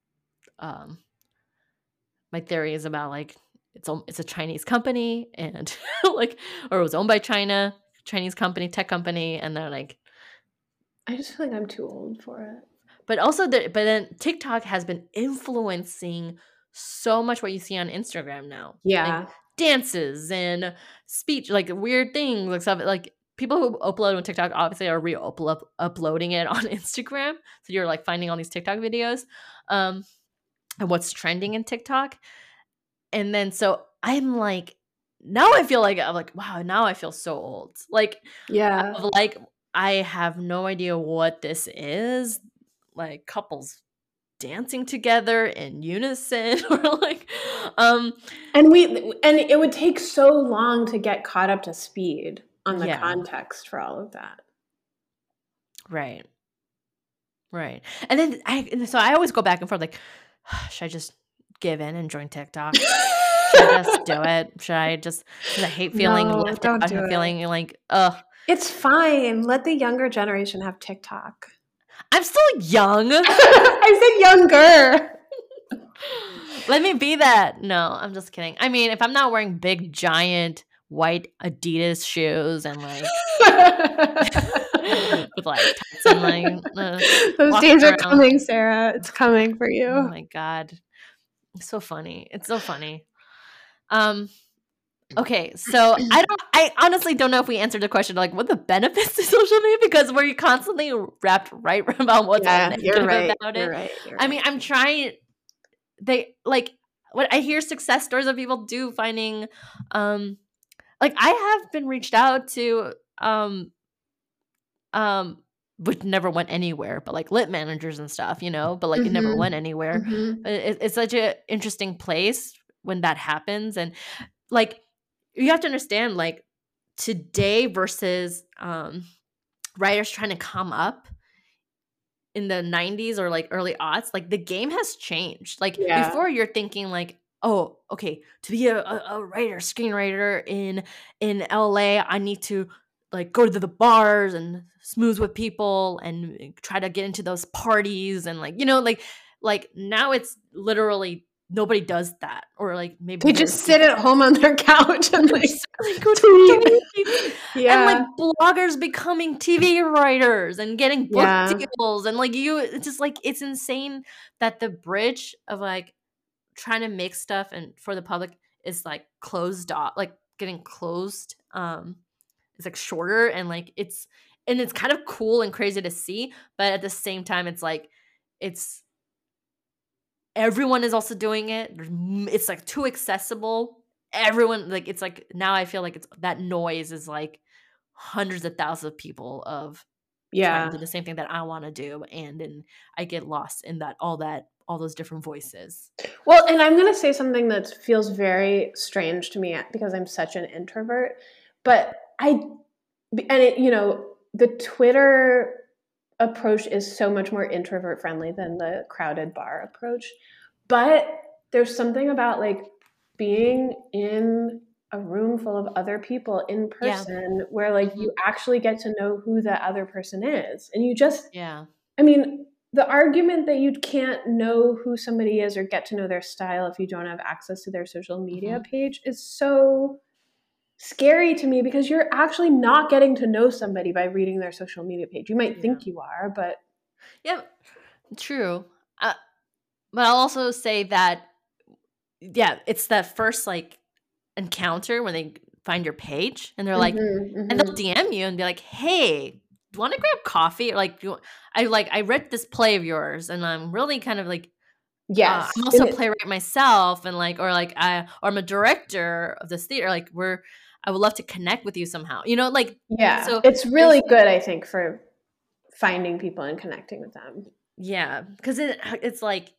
um my theory is about like it's a, it's a Chinese company and like or it was owned by China, Chinese company, tech company, and they're like I just feel like I'm too old for it. But also the but then TikTok has been influencing so much what you see on Instagram now. Yeah. Like, dances and speech, like weird things, like stuff. Like people who upload on TikTok obviously are re-uploading it on Instagram. So you're like finding all these TikTok videos, um, and what's trending in TikTok. And then so I'm like, now I feel like I'm like, wow, now I feel so old. Like, yeah, like I have no idea what this is. Like couples dancing together in unison or like um and we and it would take so long to get caught up to speed on the yeah. context for all of that. Right. Right. And then i so i always go back and forth like should i just give in and join tiktok? Should i just do it? Should i just i hate feeling no, left out do feeling? Like ugh. It's fine. Let the younger generation have tiktok I'm still young. I said younger. Let me be that. No, I'm just kidding. I mean, if I'm not wearing big, giant white Adidas shoes and like with like tights and like uh, those days around. are coming, Sarah. It's coming for you. Oh my god, it's so funny. It's so funny. Um, Okay, so I don't. I honestly don't know if we answered the question like what the benefits to social media because we're constantly wrapped right about what's yeah, you're right, about you're it. Right, you're I mean, I'm trying. They like what I hear success stories of people do finding, um, like I have been reached out to, um, um, which never went anywhere, but like lit managers and stuff, you know, but like mm-hmm. it never mm-hmm. went anywhere. Mm-hmm. It, it's such an interesting place when that happens, and like you have to understand like today versus um writers trying to come up in the 90s or like early aughts, like the game has changed. Like yeah. before you're thinking like, oh, okay, to be a, a, writer, screenwriter in in LA, I need to like go to the bars and smooth with people and try to get into those parties and like, you know, like like now it's literally nobody does that or like maybe they just sit at home on their couch and like, like go to yeah and like bloggers becoming tv writers and getting book yeah. deals and like you it's just like it's insane that the bridge of like trying to make stuff and for the public is like closed off like getting closed um it's like shorter and like it's and it's kind of cool and crazy to see but at the same time it's like it's everyone is also doing it. It's like too accessible. Everyone like it's like now i feel like it's that noise is like hundreds of thousands of people of yeah. do the same thing that i want to do and and i get lost in that all that all those different voices. Well and i'm going to say something that feels very strange to me because i'm such an introvert but i and it you know the twitter approach is so much more introvert friendly than the crowded bar approach. But there's something about like being in a room full of other people in person yeah. where like you mm-hmm. actually get to know who the other person is. And you just Yeah. I mean, the argument that you can't know who somebody is or get to know their style if you don't have access to their social media mm-hmm. page is so scary to me because you're actually not getting to know somebody by reading their social media page. You might yeah. think you are, but yeah, true. Uh, but I'll also say that yeah, it's that first like encounter when they find your page and they're like, mm-hmm, mm-hmm. and they'll DM you and be like, "Hey, do you want to grab coffee?" Or like, you, I like I read this play of yours and I'm really kind of like Yes, uh, I'm also a playwright myself, and like, or like, I, or I'm a director of this theater. Like, we're I would love to connect with you somehow. You know, like yeah. So it's really good, I think, for finding people and connecting with them. Yeah, because it it's like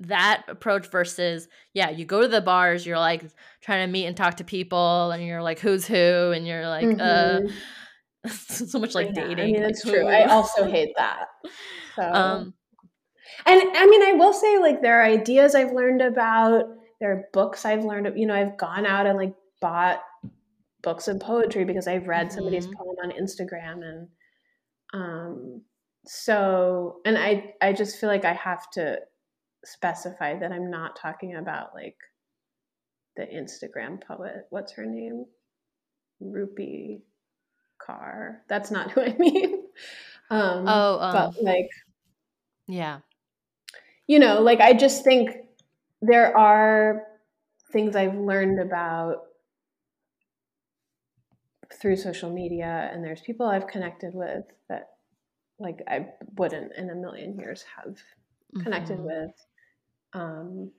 that approach versus yeah, you go to the bars, you're like trying to meet and talk to people, and you're like who's who, and you're like mm-hmm. uh, so much like yeah, dating. I mean, like, it's true. I also hate that. So. Um, and I mean, I will say, like, there are ideas I've learned about. There are books I've learned. You know, I've gone out and like bought books of poetry because I've read mm-hmm. somebody's poem on Instagram and um so and I I just feel like I have to specify that I'm not talking about like the Instagram poet. What's her name? Rupi Kaur. That's not who I mean. Um, oh, um, but like, yeah, you know, like I just think there are things I've learned about through social media and there's people I've connected with that like I wouldn't in a million years have connected mm-hmm. with um,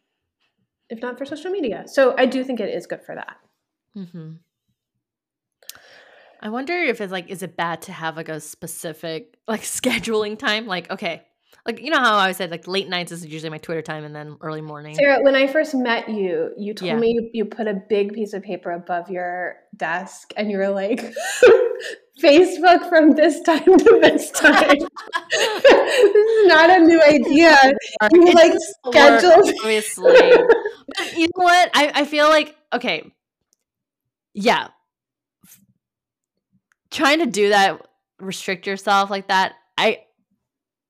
if not for social media. So I do think it is good for that. Mm-hmm. I wonder if it's like, is it bad to have like a specific like scheduling time? Like, okay, like you know how I always said like late nights is usually my Twitter time and then early morning. Sarah, when I first met you, you told yeah. me you, you put a big piece of paper above your desk and you were like Facebook from this time to this time. this is not a new idea. You like scheduled obviously. you know what? I, I feel like okay. Yeah. Trying to do that, restrict yourself like that, I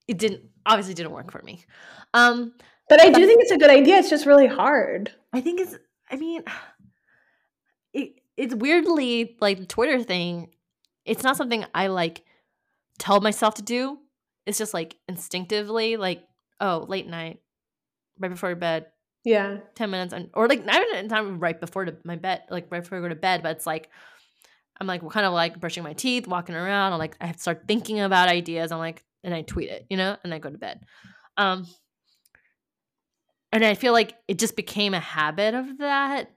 it didn't obviously didn't work for me. Um, but I do think it's a good idea. It's just really hard. I think it's. I mean, it it's weirdly like the Twitter thing. It's not something I like tell myself to do. It's just like instinctively, like oh, late night, right before bed. Yeah, ten minutes, and or like not even time right before to my bed, like right before I go to bed. But it's like I'm like kind of like brushing my teeth, walking around. I'm like I have to start thinking about ideas. I'm like and I tweet it, you know, and I go to bed. Um, and I feel like it just became a habit of that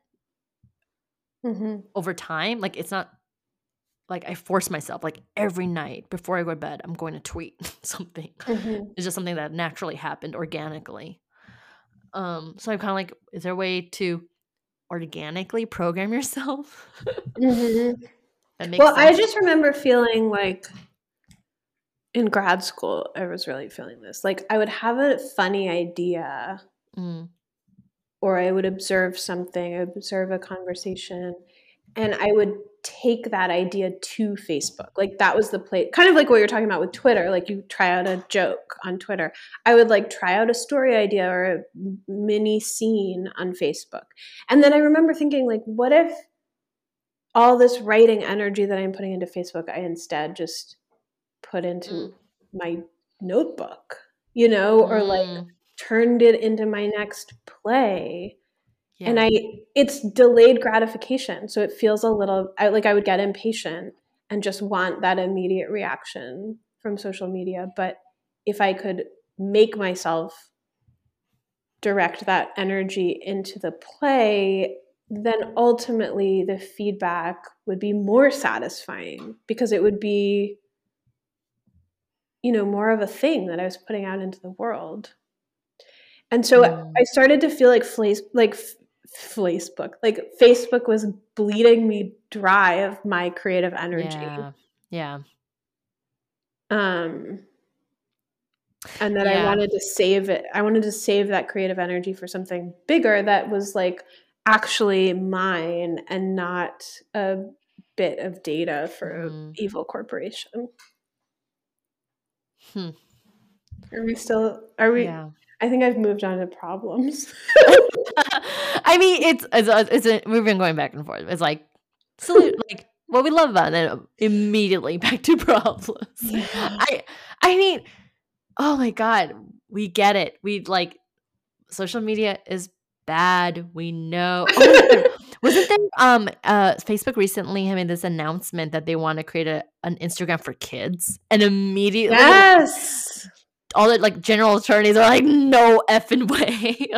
mm-hmm. over time. Like it's not like I force myself like every night before I go to bed, I'm going to tweet something. Mm-hmm. It's just something that naturally happened organically. Um, so I'm kind of like, is there a way to organically program yourself? mm-hmm. well, sense? I just remember feeling like in grad school, I was really feeling this. Like, I would have a funny idea, Mm. or I would observe something, I would observe a conversation, and I would take that idea to Facebook. Like, that was the place, kind of like what you're talking about with Twitter. Like, you try out a joke on Twitter. I would like try out a story idea or a mini scene on Facebook. And then I remember thinking, like, what if all this writing energy that I'm putting into Facebook, I instead just put into Mm. my notebook, you know, or like Mm. turned it into my next play. And I it's delayed gratification. So it feels a little I like I would get impatient and just want that immediate reaction from social media, but if I could make myself direct that energy into the play, then ultimately the feedback would be more satisfying because it would be you know more of a thing that I was putting out into the world. And so Mm. I started to feel like flace, like Facebook, like Facebook was bleeding me dry of my creative energy. Yeah. Yeah. Um and that I wanted to save it. I wanted to save that creative energy for something bigger that was like actually mine and not a bit of data for Mhm. an evil corporation. Hmm. Are we still are we Yeah. I think I've moved on to problems. I mean, it's it's it's a, we've been going back and forth. It's like salute, like what we love about it, and then immediately back to problems. Yeah. I I mean, oh my god, we get it. We like social media is bad. We know. Oh. Wasn't there um uh Facebook recently having this announcement that they want to create a, an Instagram for kids, and immediately yes. all the like general attorneys are like, no effing way.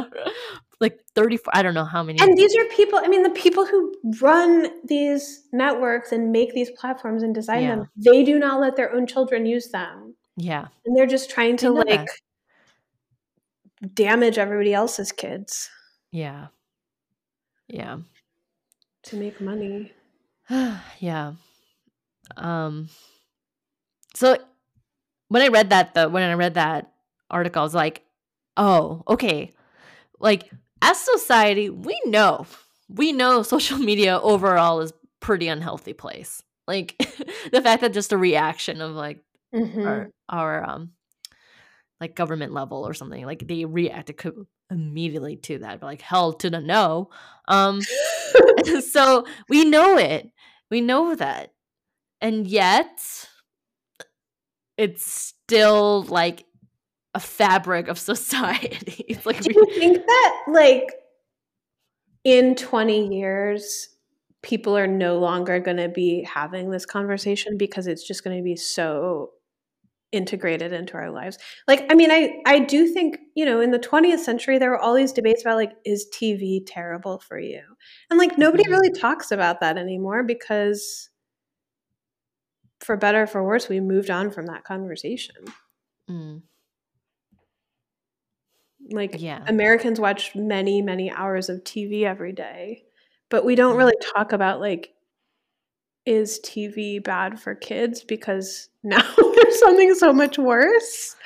like 34, I don't know how many. And these are people, I mean, the people who run these networks and make these platforms and design Yeah. them, they do not let their own children use them. yeah. And they're just trying to like damage everybody else's kids Yeah. Yeah. To make money. yeah. Um so when I read that though, when I read that article, I was like, oh, okay. Like as society, we know. We know social media overall is pretty unhealthy place. Like the fact that just a reaction of like Mhm. our our um like government level or something, like they reacted immediately to that, but like hell to the no. Um so we know it. We know that. And yet it's still like a fabric of society. It's like Do we, you think that like in 20 years people are no longer going to be having this conversation because it's just going to be so integrated into our lives like i mean i i do think you know in the 20th century there were all these debates about like is tv terrible for you and like nobody Mhm. really talks about that anymore because for better or for worse we moved on from that conversation Mm, like yeah. Americans watch many, many hours of TV every day, but we don't really talk about like, is TV bad for kids? Because now something so much worse,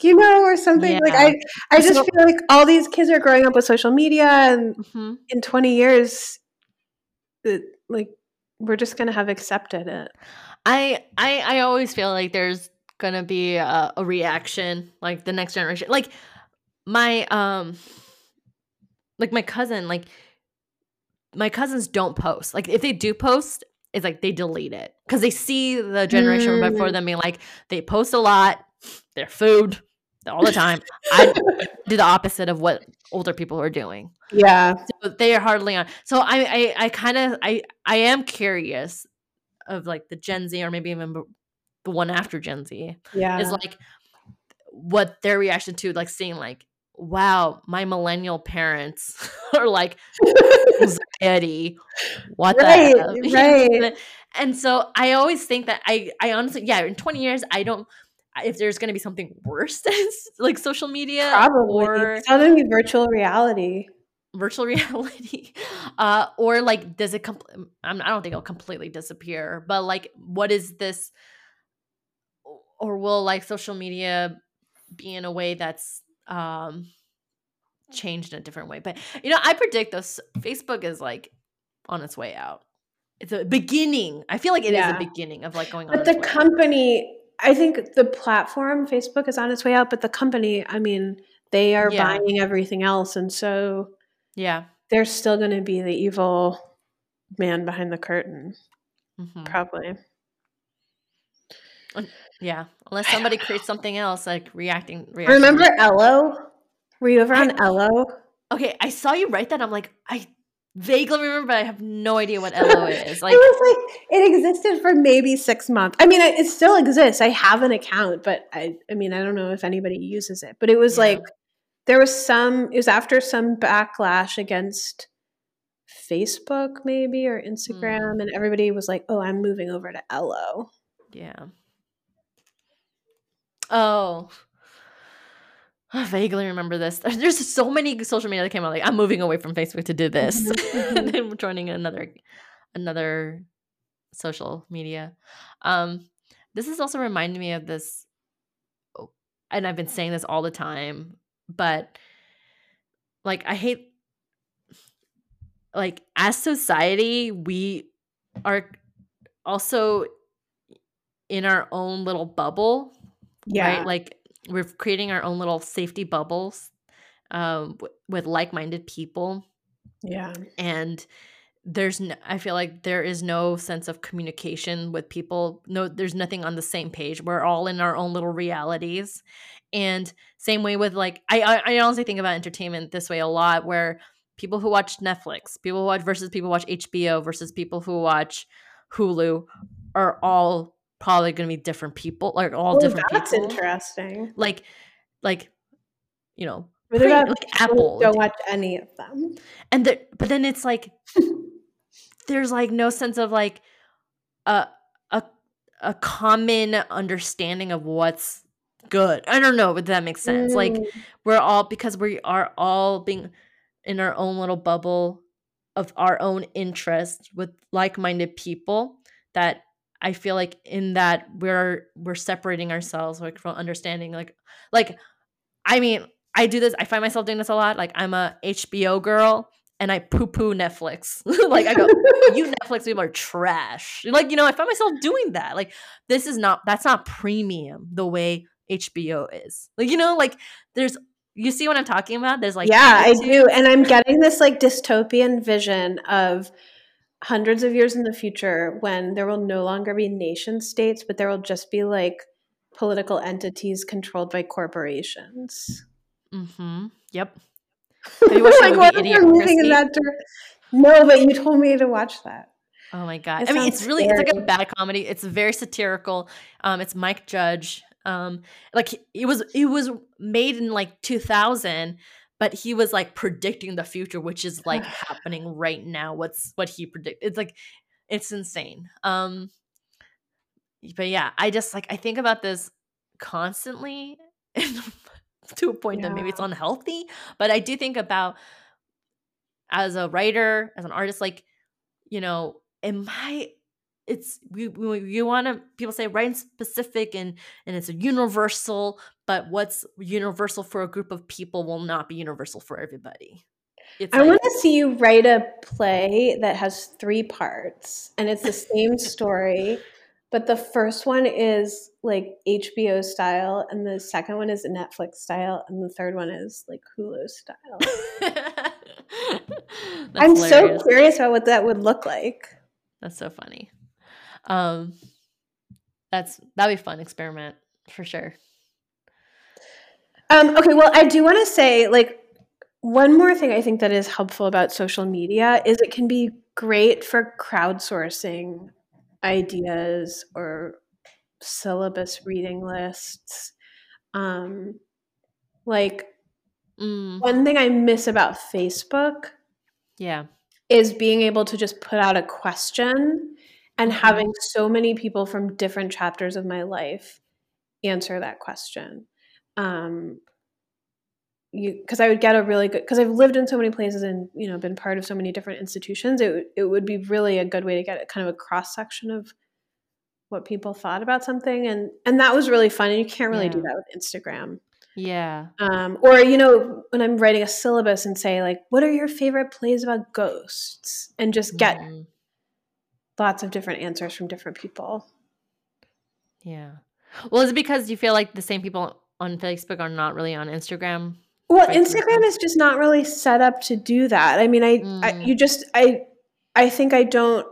you know, or something like I, I just So- feel like all these kids are growing up with social media, and Mhm. in 20 years, it, like we're just gonna have accepted it. I I I always feel like there's gonna be a, a reaction, like the next generation. Like my um, like my cousin, like my cousins don't post. Like if they do post, it's like they delete it because they see the generation before Mm. them being like they post a lot, their food all the time. I do the opposite of what older people are doing. Yeah, So they are hardly on. So I I, I kind of I I am curious of like the Gen Z or maybe even the one after Gen Z yeah, is like what their reaction to like seeing like wow my millennial parents are like anxiety what Right, the? Right. and so I always think that I I honestly yeah in 20 years I don't if there's going to be something worse than like social media probably. or it's not gonna be virtual reality. virtual reality uh or like does it compl- I'm, i don't think it'll completely disappear but like what is this or will like social media be in a way that's um changed in a different way? But you know, I predict this Facebook is like on its way out. It's a beginning. I feel like it yeah. is a beginning of like going but on. But the company, I think the platform, Facebook, is on its way out. But the company, I mean, they are yeah. buying everything else, and so yeah, there's still going to be the evil man behind the curtain, mm-hmm. probably. Yeah, unless somebody creates something else like reacting. reacting Remember Ello? Were you ever on Ello? Okay, I saw you write that. I'm like, I vaguely remember, but I have no idea what Ello is. Like, it was like it existed for maybe six months. I mean, it still exists. I have an account, but I, I mean, I don't know if anybody uses it. But it was yeah. like there was some. It was after some backlash against Facebook, maybe or Instagram, mm. and everybody was like, "Oh, I'm moving over to Ello." Yeah. Oh, I vaguely remember this. There's so many social media that came out like I'm moving away from Facebook to do this, mm-hmm. and then joining another another social media. Um, this is also reminding me of this, oh, and I've been saying this all the time, but like I hate like as society we are also in our own little bubble yeah. right? Like we're creating our own little safety bubbles um, w- with like-minded people. Yeah. And there's no, I feel like there is no sense of communication with people. No, there's nothing on the same page. We're all in our own little realities. And same way with like I I, I honestly think about entertainment this way a lot where people who watch Netflix, people who watch versus people who watch HBO versus people who watch Hulu are all probably going to be different people, like all oh, different that's people. interesting. Like, like, you know, pretty, like Apple. Don't watch any of them. And the, but then it's like, there's like no sense of like a a a common understanding of what's good. I don't know if that makes sense. Mm. Like we're all because we are all being in our own little bubble of our own interest with like-minded people that I feel like in that we're we're separating ourselves like from understanding like like I mean I do this I find myself doing this a lot like I'm a HBO girl and I poo poo Netflix. Like I go you Netflix people are trash. Like you know I find myself doing that. Like this is not that's not premium the way HBO is. Like you know like there's you see what I'm talking about? There's like yeah I do and I'm getting this like dystopian vision of hundreds of years in the future when there will no longer be nation states, but there will just be like political entities controlled by corporations. Mm-hmm. Yep. Have you watched like, what moving in that No, but you told me to watch that. Oh my god! It I mean, it's really scary. it's like a bad comedy. It's very satirical. Um, it's Mike Judge. Um, like it was it was made in like 2000, but he was like predicting the future which is like happening right now what's what he predicted it's like it's insane um but yeah i just like i think about this constantly to a point yeah. that maybe it's unhealthy but i do think about as a writer as an artist like you know am i it's we, we you want to people say writing specific and and it's a universal but what's universal for a group of people will not be universal for everybody it's I like, want to see you write a play that has three parts and it's the same story, but the first one is like HBO style, and the second one is Netflix style, and the third one is like Hulu style. I'm hilarious. so curious about what that would look like. That's so funny. Um, that's that'd be a fun experiment for sure. Um, okay, well, I do want to say like one more thing I think that is helpful about social media is it can be great for crowdsourcing ideas or syllabus reading lists. Um, like mm. one thing I miss about Facebook, yeah, is being able to just put out a question and mm-hmm. having so many people from different chapters of my life answer that question um you because i would get a really good because i've lived in so many places and you know been part of so many different institutions it, it would be really a good way to get kind of a cross section of what people thought about something and and that was really fun and you can't really yeah. do that with Instagram. Yeah. Um, or you know, when I'm writing a syllabus and say like, "What are your favorite plays about ghosts?" and just get mm-hmm. lots of different answers from different people. Yeah. Well, is it because you feel like the same people on Facebook are not really on Instagram? Well, Instagram is just not really set up to do that. I mean, I, mm. I you just I I think I don't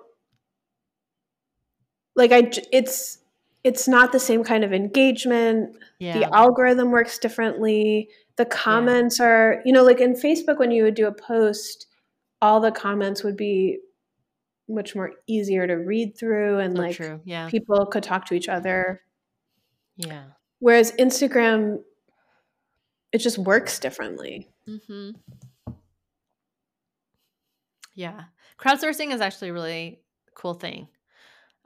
like I it's it's not the same kind of engagement. Yeah. The algorithm works differently. The comments yeah. are, you know, like in Facebook when you would do a post, all the comments would be much more easier to read through and so like true. Yeah. people could talk to each other. Yeah. Whereas Instagram it just works differently. hmm Yeah. Crowdsourcing is actually a really cool thing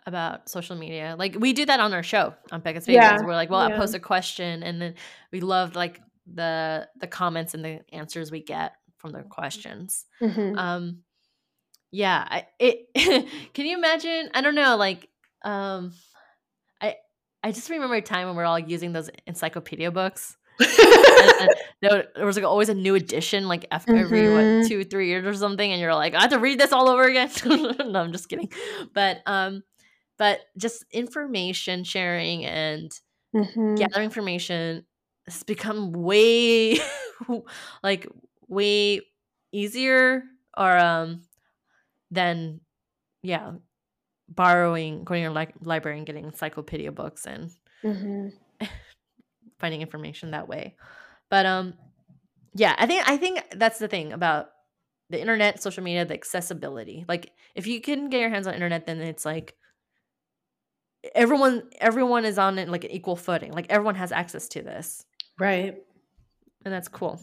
about social media. Like we do that on our show on Becca's Favorites. Yeah. We're like, well, yeah. I post a question and then we love like the the comments and the answers we get from the questions. Mm-hmm. Um yeah, it can you imagine? I don't know, like um I just remember a time when we are all using those encyclopedia books. and, and there, was like always a new edition, like after mm-hmm. every what mm-hmm. two, three years or something, and you're like, I have to read this all over again. no, I'm just kidding. But um, but just information sharing and mm-hmm. gathering information has become way like way easier or um than yeah borrowing going to your li- library and getting encyclopedia books and mm-hmm. finding information that way but um yeah i think i think that's the thing about the internet social media the accessibility like if you can get your hands on internet then it's like everyone everyone is on it like an equal footing. Like everyone has access to this. Right. And that's cool.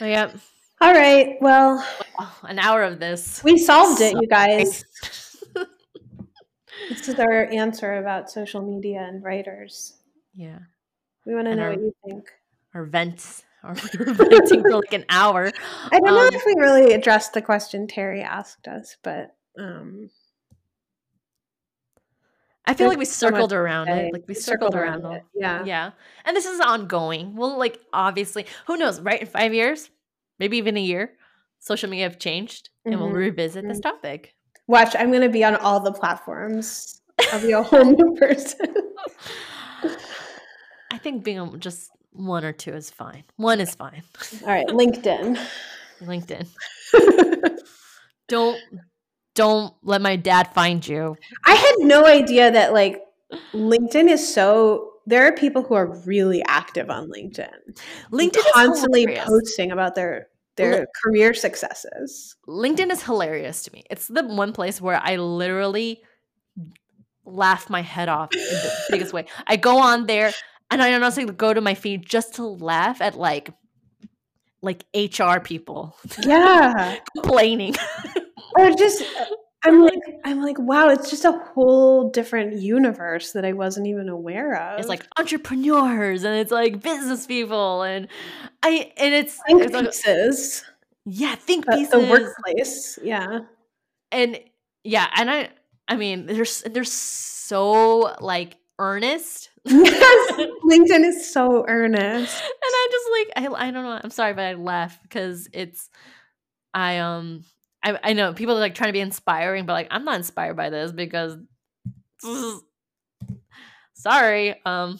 Oh, yeah. All right. Well, an hour of this. We solved it, you guys. this is our answer about social media and writers. Yeah. We want to know our, what you think. Our vents. Or we were venting for like an hour. I don't um, know if we really addressed the question Terry asked us, but um I feel like we circled so around it. Like we circled, circled around, around it. Yeah. Yeah. And this is ongoing. Well, like obviously, who knows, right? In five years, maybe even a year, social media have changed mm-hmm. and we'll mm-hmm. revisit mm-hmm. this topic. Watch, I'm gonna be on all the platforms. I'll be a whole new person. I think being just one or two is fine. One is fine. All right, LinkedIn. LinkedIn. don't don't let my dad find you. I had no idea that like LinkedIn is so there are people who are really active on LinkedIn. LinkedIn constantly posting about their their L- career successes. LinkedIn is hilarious to me. It's the one place where I literally laugh my head off in the biggest way. I go on there and I honestly go to my feed just to laugh at like like HR people. Yeah. complaining. or just uh, I'm like I'm like wow, it's just a whole different universe that I wasn't even aware of. It's like entrepreneurs and it's like business people and I and it's think it's pieces. Like, yeah, think pieces. The workplace, yeah. And yeah, and I I mean, there's there's so like earnest. yes, LinkedIn is so earnest. And I just like I I don't know. I'm sorry, but I laugh because it's I um I, I know people are like trying to be inspiring, but like I'm not inspired by this because sorry, um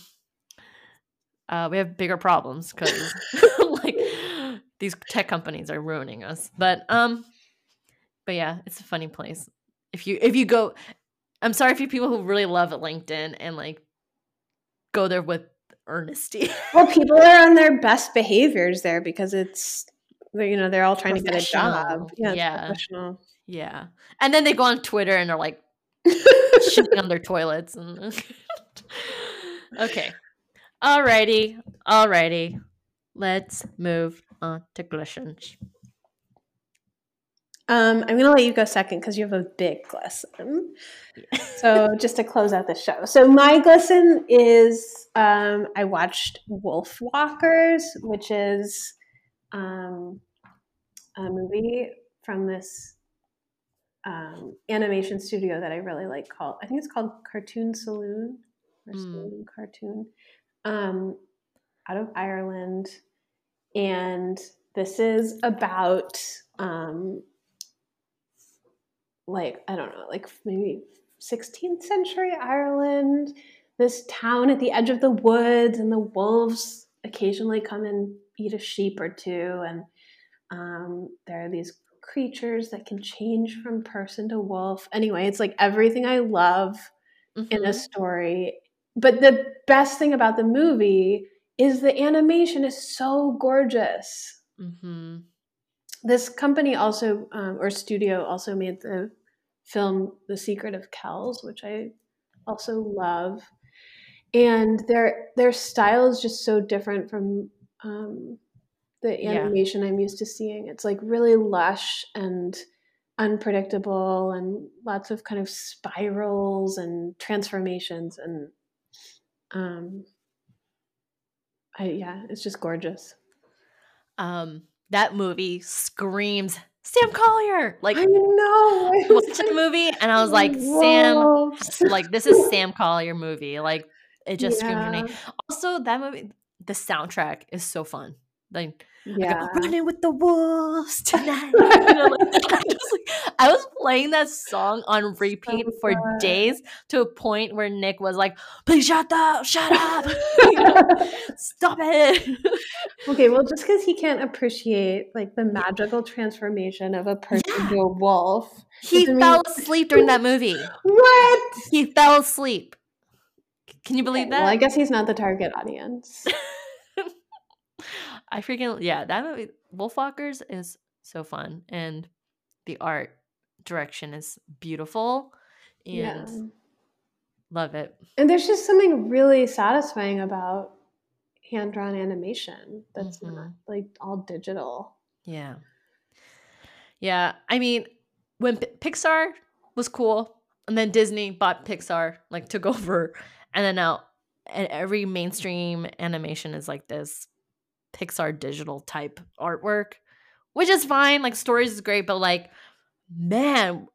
uh we have bigger problems because like these tech companies are ruining us. But um but yeah, it's a funny place. If you if you go I'm sorry for people who really love LinkedIn and like go there with earnesty. well, people are on their best behaviors there because it's you know they're all trying to get a job. Yeah yeah. yeah. And then they go on twitter and they're like shitting on their toilets and okay. Alrighty. Alrighty. Let's move on to questions. Um, I'm going to let you go second because you have a big glisten. so, just to close out the show. So, my glisten is um, I watched Wolfwalkers, which is um, a movie from this um, animation studio that I really like called I think it's called Cartoon Saloon or mm. Saloon Cartoon um, out of Ireland, and this is about um, like I don't know, like maybe 16th century Ireland. This town at the edge of the woods, and the wolves occasionally come and eat a sheep or two, and um, there are these creatures that can change from person to wolf. Anyway, it's like everything I love mm-hmm. in a mm-hmm. story. But the best thing about the movie is the animation is so gorgeous. Mm-hmm. This company also, um, or studio, also made the film The Secret of Kells, which I also love. And their their style is just so different from um, the animation yeah. I'm used to seeing. It's like really lush and unpredictable and lots of kind of spirals and transformations and um I yeah, it's just gorgeous. Um that movie screams Sam Collier. Like I know. I watched the movie and I was like, Whoa. Sam, like this is Sam Collier movie. Like it just yeah. screams your name. Also, that movie, the soundtrack is so fun. Like yeah. Like, running with the wolves tonight. you know, like, I, was like, I, was playing that song on repeat so for days to a point where Nick was like, please shut up, shut up. stop it. okay, well, just because he can't appreciate like the magical transformation of a person yeah. to a wolf. He fell mean- asleep during that movie. what? He fell asleep. Can you believe okay, that? Well, I guess he's not the target audience. I freaking yeah, that movie Wolfwalkers is so fun and the art direction is beautiful and yeah. love it. And there's just something really satisfying about hand drawn animation that's mm-hmm. not like all digital. Yeah. Yeah, I mean when P- Pixar was cool and then Disney bought Pixar like took over and then now and every mainstream animation is like this Pixar digital type artwork, which is fine. Like stories is great, but like, man,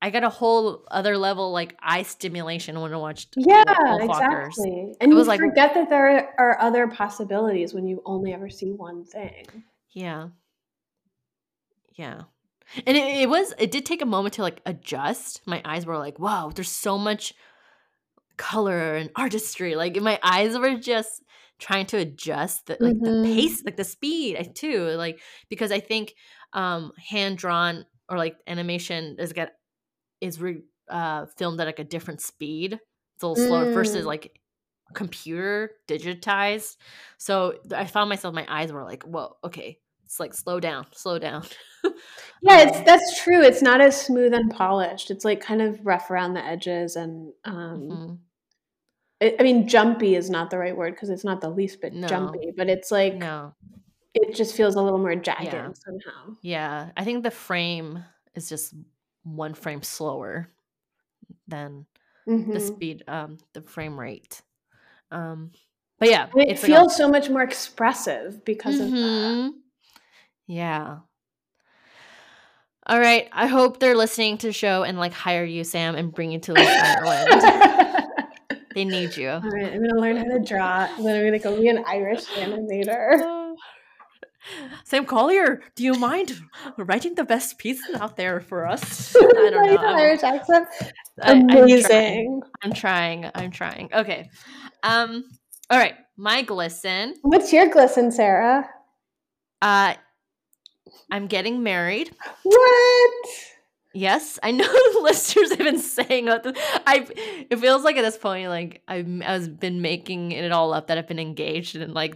I got a whole other level like eye stimulation when I watched. Yeah, exactly. And it was like forget that there are other possibilities when you only ever see one thing. Yeah. Yeah. And it, it was it did take a moment to like adjust. My eyes were like, wow, there's so much color and artistry. Like my eyes were just trying to adjust the like mm-hmm. the pace, like the speed too. Like because I think um hand drawn or like animation is get is re, uh filmed at like a different speed. It's a little mm. slower versus mm. like computer digitized. So I found myself my eyes were like, whoa, okay. It's like slow down, slow down. yeah, it's that's true. It's not as smooth and polished. It's like kind of rough around the edges and um mm-hmm. I mean, jumpy is not the right word because it's not the least bit no. jumpy, but it's like no, it just feels a little more jagged yeah. somehow. Yeah, I think the frame is just one frame slower than mm-hmm. the speed, um, the frame rate. Um, but yeah, and it feels like, so much more expressive because mm-hmm. of that. Mm-hmm. Yeah. All right. I hope they're listening to the show and like hire you, Sam, and bring you to the Ireland. They need you. All right, I'm gonna learn how to draw. then I'm gonna go be an Irish animator. Sam Collier, do you mind writing the best pieces out there for us? I don't know. Irish accent. Amazing. I, I'm trying. I'm trying. I'm trying. Okay. Um. All right. My glisten. What's your glisten, Sarah? Uh, I'm getting married. What? Yes, I know the listeners have been saying that. I it feels like at this point, like I've I've been making it all up that I've been engaged and like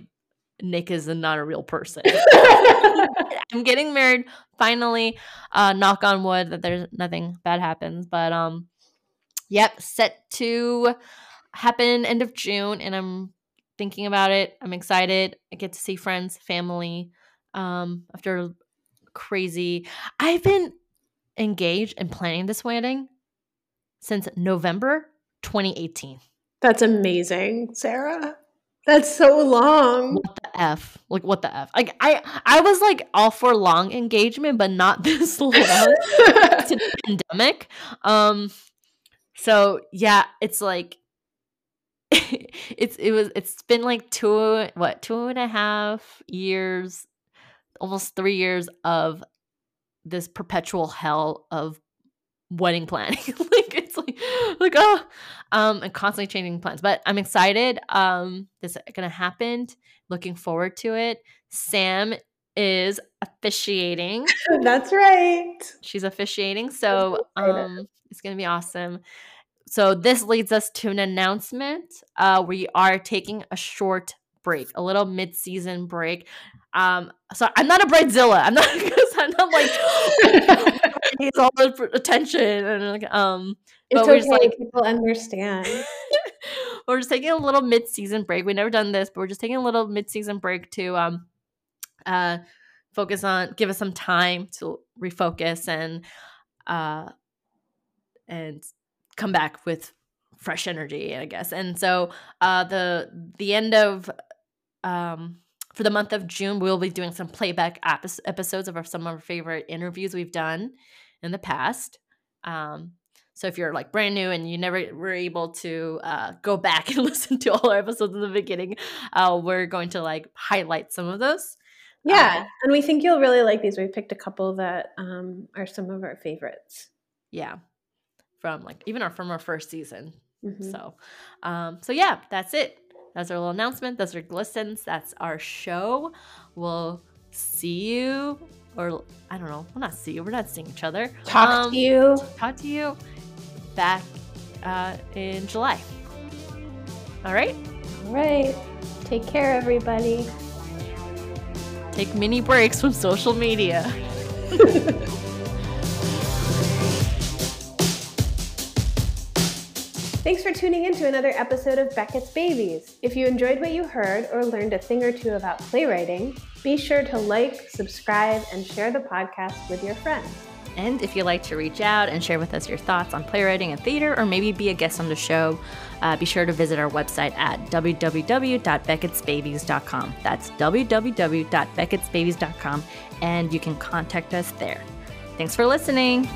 Nick is not a real person. I'm getting married finally. Uh, knock on wood that there's nothing bad happens, but um, yep, set to happen end of June, and I'm thinking about it. I'm excited. I get to see friends, family. Um, after crazy, I've been engaged and planning this wedding since November 2018. That's amazing, Sarah. That's so long. What the f? Like what the f? Like I I was like all for long engagement, but not this long. it's a pandemic. Um. So yeah, it's like it's it was it's been like two what two and a half years, almost three years of this perpetual hell of wedding planning. like it's like like oh um and constantly changing plans. But I'm excited. Um this is gonna happen. Looking forward to it. Sam is officiating. That's right. She's officiating. So um it's gonna be awesome. So this leads us to an announcement. Uh we are taking a short break, a little mid-season break. Um, so I'm not a bridezilla. I'm not because I'm not like needs all the attention and like um. It's okay. Like, people understand. we're just taking a little mid-season break. We've never done this, but we're just taking a little mid-season break to um, uh, focus on, give us some time to refocus and uh, and come back with fresh energy, I guess. And so uh, the the end of um for the month of June, we'll be doing some playback episodes of our, some of our favorite interviews we've done in the past. Um, so if you're like brand new and you never were able to uh, go back and listen to all our episodes in the beginning, uh, we're going to like highlight some of those. Yeah, um, and we think you'll really like these. We picked a couple that um, are some of our favorites. Yeah, from like even our from our first season. Mm-hmm. So, um, so yeah, that's it. That's our little announcement. Those are glistens. That's our show. We'll see you, or I don't know. We'll not see you. We're not seeing each other. Talk um, to you. Talk to you back uh, in July. All right. All right. Take care, everybody. Take mini breaks from social media. Thanks for tuning in to another episode of Beckett's Babies. If you enjoyed what you heard or learned a thing or two about playwriting, be sure to like, subscribe, and share the podcast with your friends. And if you'd like to reach out and share with us your thoughts on playwriting and theater, or maybe be a guest on the show, uh, be sure to visit our website at www.beckettsbabies.com. That's www.beckettsbabies.com, and you can contact us there. Thanks for listening.